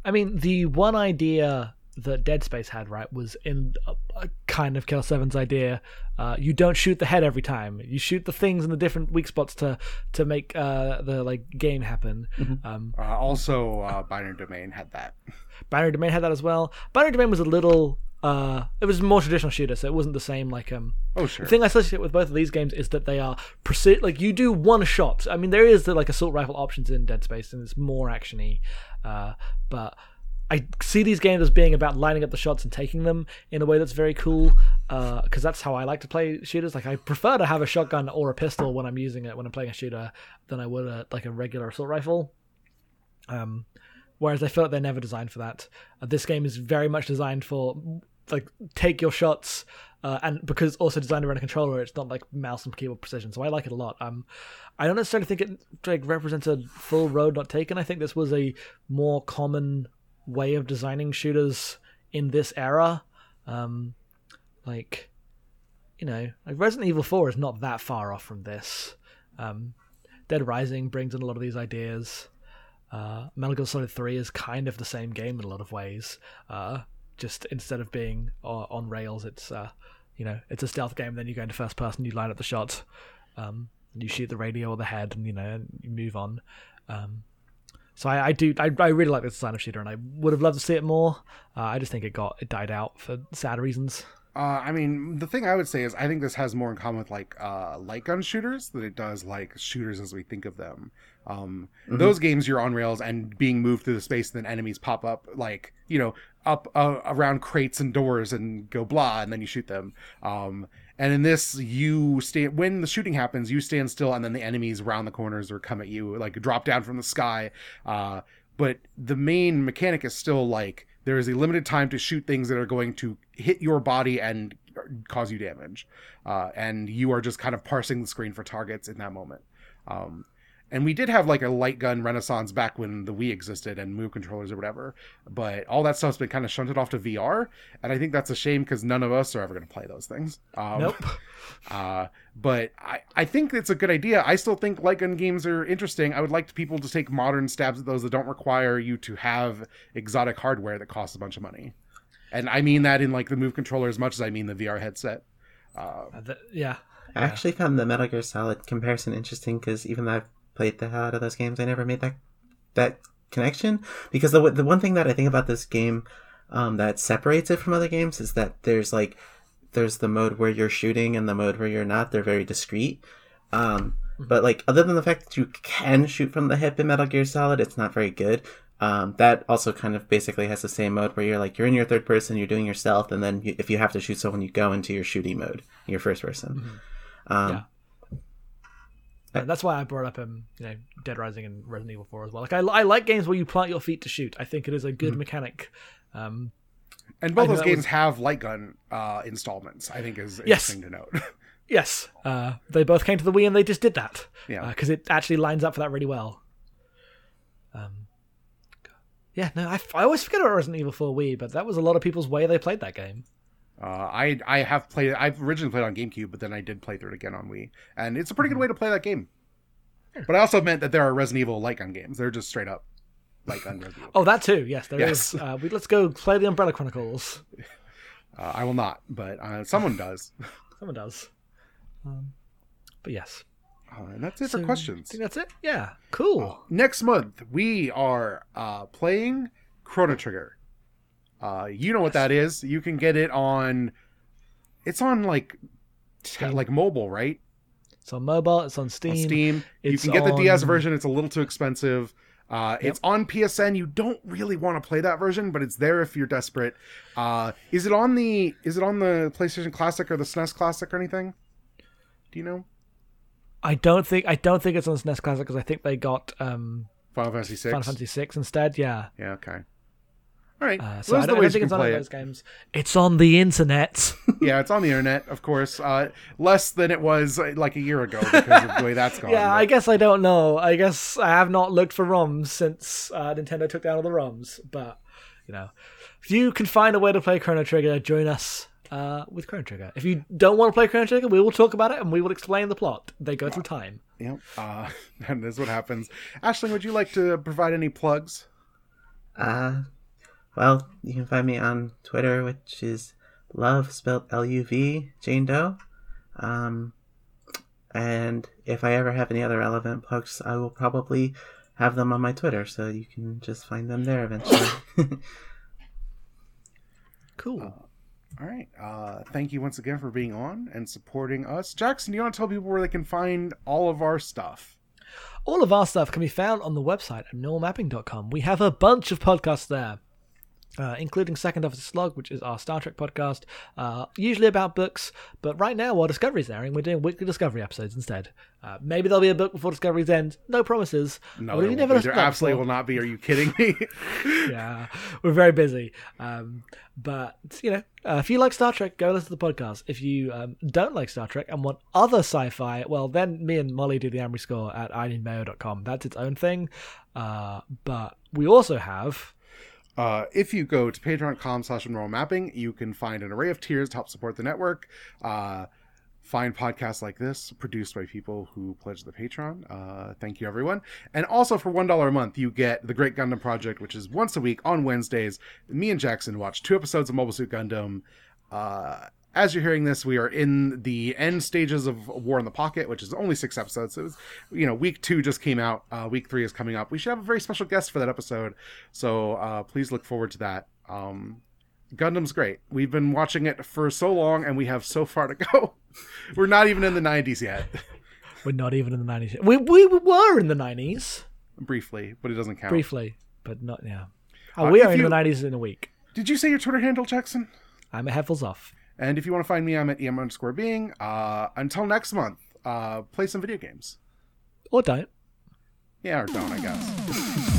I mean, the one idea that Dead Space had, right, was in a, a kind of Kill Seven's idea. Uh, you don't shoot the head every time. You shoot the things in the different weak spots to to make uh, the like game happen. Um, uh, also, uh, Binary Domain had that. Binary Domain had that as well. Binary Domain was a little. Uh, it was more traditional shooter, so it wasn't the same. Like um, Oh, sure. the thing I associate with both of these games is that they are preci- like you do one shot. I mean, there is the like assault rifle options in Dead Space, and it's more actiony, uh, but I see these games as being about lining up the shots and taking them in a way that's very cool. Because that's how I like to play shooters. Like I prefer to have a shotgun or a pistol when I'm using it when I'm playing a shooter than I would a, like a regular assault rifle. Um, whereas I feel like they're never designed for that. Uh, this game is very much designed for like take your shots, uh, and because it's also designed around a controller, it's not like mouse and keyboard precision. So I like it a lot. Um, I don't necessarily think it like represents a full road not taken. I think this was a more common way of designing shooters in this era. Um, like, you know, like Resident Evil Four is not that far off from this. Um, Dead Rising brings in a lot of these ideas. Uh, Metal Gear Solid 3 is kind of the same game in a lot of ways. Uh, just instead of being uh, on rails, it's uh, you know it's a stealth game. Then you go into first person, you line up the shot, um, you shoot the radio or the head, and you know you move on. Um, so I, I do I, I really like this design of shooter, and I would have loved to see it more. Uh, I just think it got it died out for sad reasons. Uh, I mean, the thing I would say is I think this has more in common with like uh, light gun shooters than it does like shooters as we think of them. Um, Mhm. Those games, you're on rails and being moved through the space, and then enemies pop up like you know up uh, around crates and doors and go blah, and then you shoot them. Um, and in this, you stand when the shooting happens, you stand still, and then the enemies around the corners or come at you, like drop down from the sky. Uh, but the main mechanic is still like there is a limited time to shoot things that are going to hit your body and cause you damage, uh, and you are just kind of parsing the screen for targets in that moment. Um, and we did have like a light gun renaissance back when the Wii existed and move controllers or whatever, but all that stuff's been kind of shunted off to VR, and I think that's a shame because none of us are ever going to play those things. Um, nope. uh, but I, I think it's a good idea. I still think light gun games are interesting. I would like people to take modern stabs at those that don't require you to have exotic hardware that costs a bunch of money. And I mean that in like the Move controller as much as I mean the VR headset. Uh, Uh, th- yeah. I Yeah. actually found the Metal Gear Solid comparison interesting because even though I've played the hell out of those games, I never made that that connection. Because the the one thing that I think about this game um, that separates it from other games is that there's like there's the mode where you're shooting and the mode where you're not. They're very discreet. Um, but like other than the fact that you can shoot from the hip in Metal Gear Solid, it's not very good. Um, that also kind of basically has the same mode where you're like you're in your third person, you're doing yourself, and then you, if you have to shoot someone, you go into your shooting mode, your first person. Um, Yeah. And that's why I brought up um, you know, Dead Rising and Resident Evil 4 as well. Like I, I like games where you plant your feet to shoot. I think it is a good mechanic. Um, and both those games was- have light gun uh, installments. I think is Yes. interesting to note. yes, uh, they both came to the Wii and they just did that. Yeah. because it actually lines up for that really well. Um, yeah, no, I, I always forget about Resident Evil 4 Wii, but that was a lot of people's way they played that game. Uh, I I have played. I've originally played on GameCube, but then I did play through it again on Wii, and it's a pretty good Mm-hmm. way to play that game. But I also meant that there are Resident Evil light gun games. They're just straight up light gun Resident Evil. Oh, that too. Yes, there is. Yes. Uh, we, let's go play the Umbrella Chronicles. Uh, I will not, but uh, someone does. Someone does. Um, but yes. Uh, and that's it So, for questions. I think that's it. Yeah, cool. Next month we are uh, playing Chrono Trigger. Uh, you know what that is? You can get it on. It's on like, t- like mobile, right? It's on mobile. It's on Steam. on Steam. You can get the DS version. It's a little too expensive. Uh, It's on PSN. You don't really want to play that version, but it's there if you're desperate. Uh, is it on the Is it on the PlayStation Classic or the SNES Classic or anything? Do you know? I don't think I don't think it's on the SNES Classic because I think they got um, Final Fantasy Six. Final Fantasy Six instead. Yeah. Yeah. Okay. All right. Uh, so are I don't, I don't think it's on play it. of those games. It's on the internet. yeah, it's on the internet, of course. Uh, less than it was uh, like a year ago because of the way that's gone. yeah, I guess I don't know. I guess I have not looked for ROMs since uh, Nintendo took down all the ROMs. But you know, if you can find a way to play Chrono Trigger, join us uh, with Chrono Trigger. If you don't want to play Chrono Trigger, we will talk about it and we will explain the plot. They go through time. Yep. Uh, and this is what happens. Ashling, would you like to provide any plugs? Uh, well, you can find me on Twitter, which is love spelled L U V Jane Doe. Um, and if I ever have any other relevant plugs, I will probably have them on my Twitter, so you can just find them there eventually. Cool. All right. Uh, thank you once again for being on and supporting us. Jackson, do you want to tell people where they can find all of our stuff? All of our stuff can be found on the website at normalmapping.com. We have a bunch of podcasts there. Uh, including Second Officer Slog, which is our Star Trek podcast, uh, usually about books. But right now, while Discovery's airing, we're doing weekly Discovery episodes instead. Uh, maybe there'll be a book before Discovery's end. No promises. No, there, you never there absolutely before? will not be. Are you kidding me? yeah, we're very busy. Um, but you know, uh, if you like Star Trek, go listen to the podcast. If you um, don't like Star Trek and want other sci-fi, well, then me and Molly do the Amory score at ineedmayo.com. That's its own thing. Uh, but we also have Uh, if you go to patreon.com slash mapping, you can find an array of tiers to help support the network. Uh, find podcasts like this produced by people who pledge the Patreon. Uh, thank you, everyone. And also for $1 a month, you get The Great Gundam Project, which is once a week on Wednesdays. Me and Jackson watch two episodes of Mobile Suit Gundam. Uh, as you're hearing this, we are in the end stages of War in the Pocket, which is only six episodes. So it was, you know, week two just came out. Uh, week three is coming up. We should have a very special guest for that episode. So uh, please look forward to that. Um, Gundam's great. We've been watching it for so long, and we have so far to go. We're not even in the 90s yet, we're not even in the nineties. We we were in the nineties briefly, but it doesn't count. briefly, but not yeah. Oh, Uh, we are in you- the nineties in a week. Did you say your Twitter handle, Jackson? I'm a headphones off. And if you want to find me, I'm at em underscore being. Uh, until next month, uh, play some video games. Or don't. Yeah, or don't, I guess.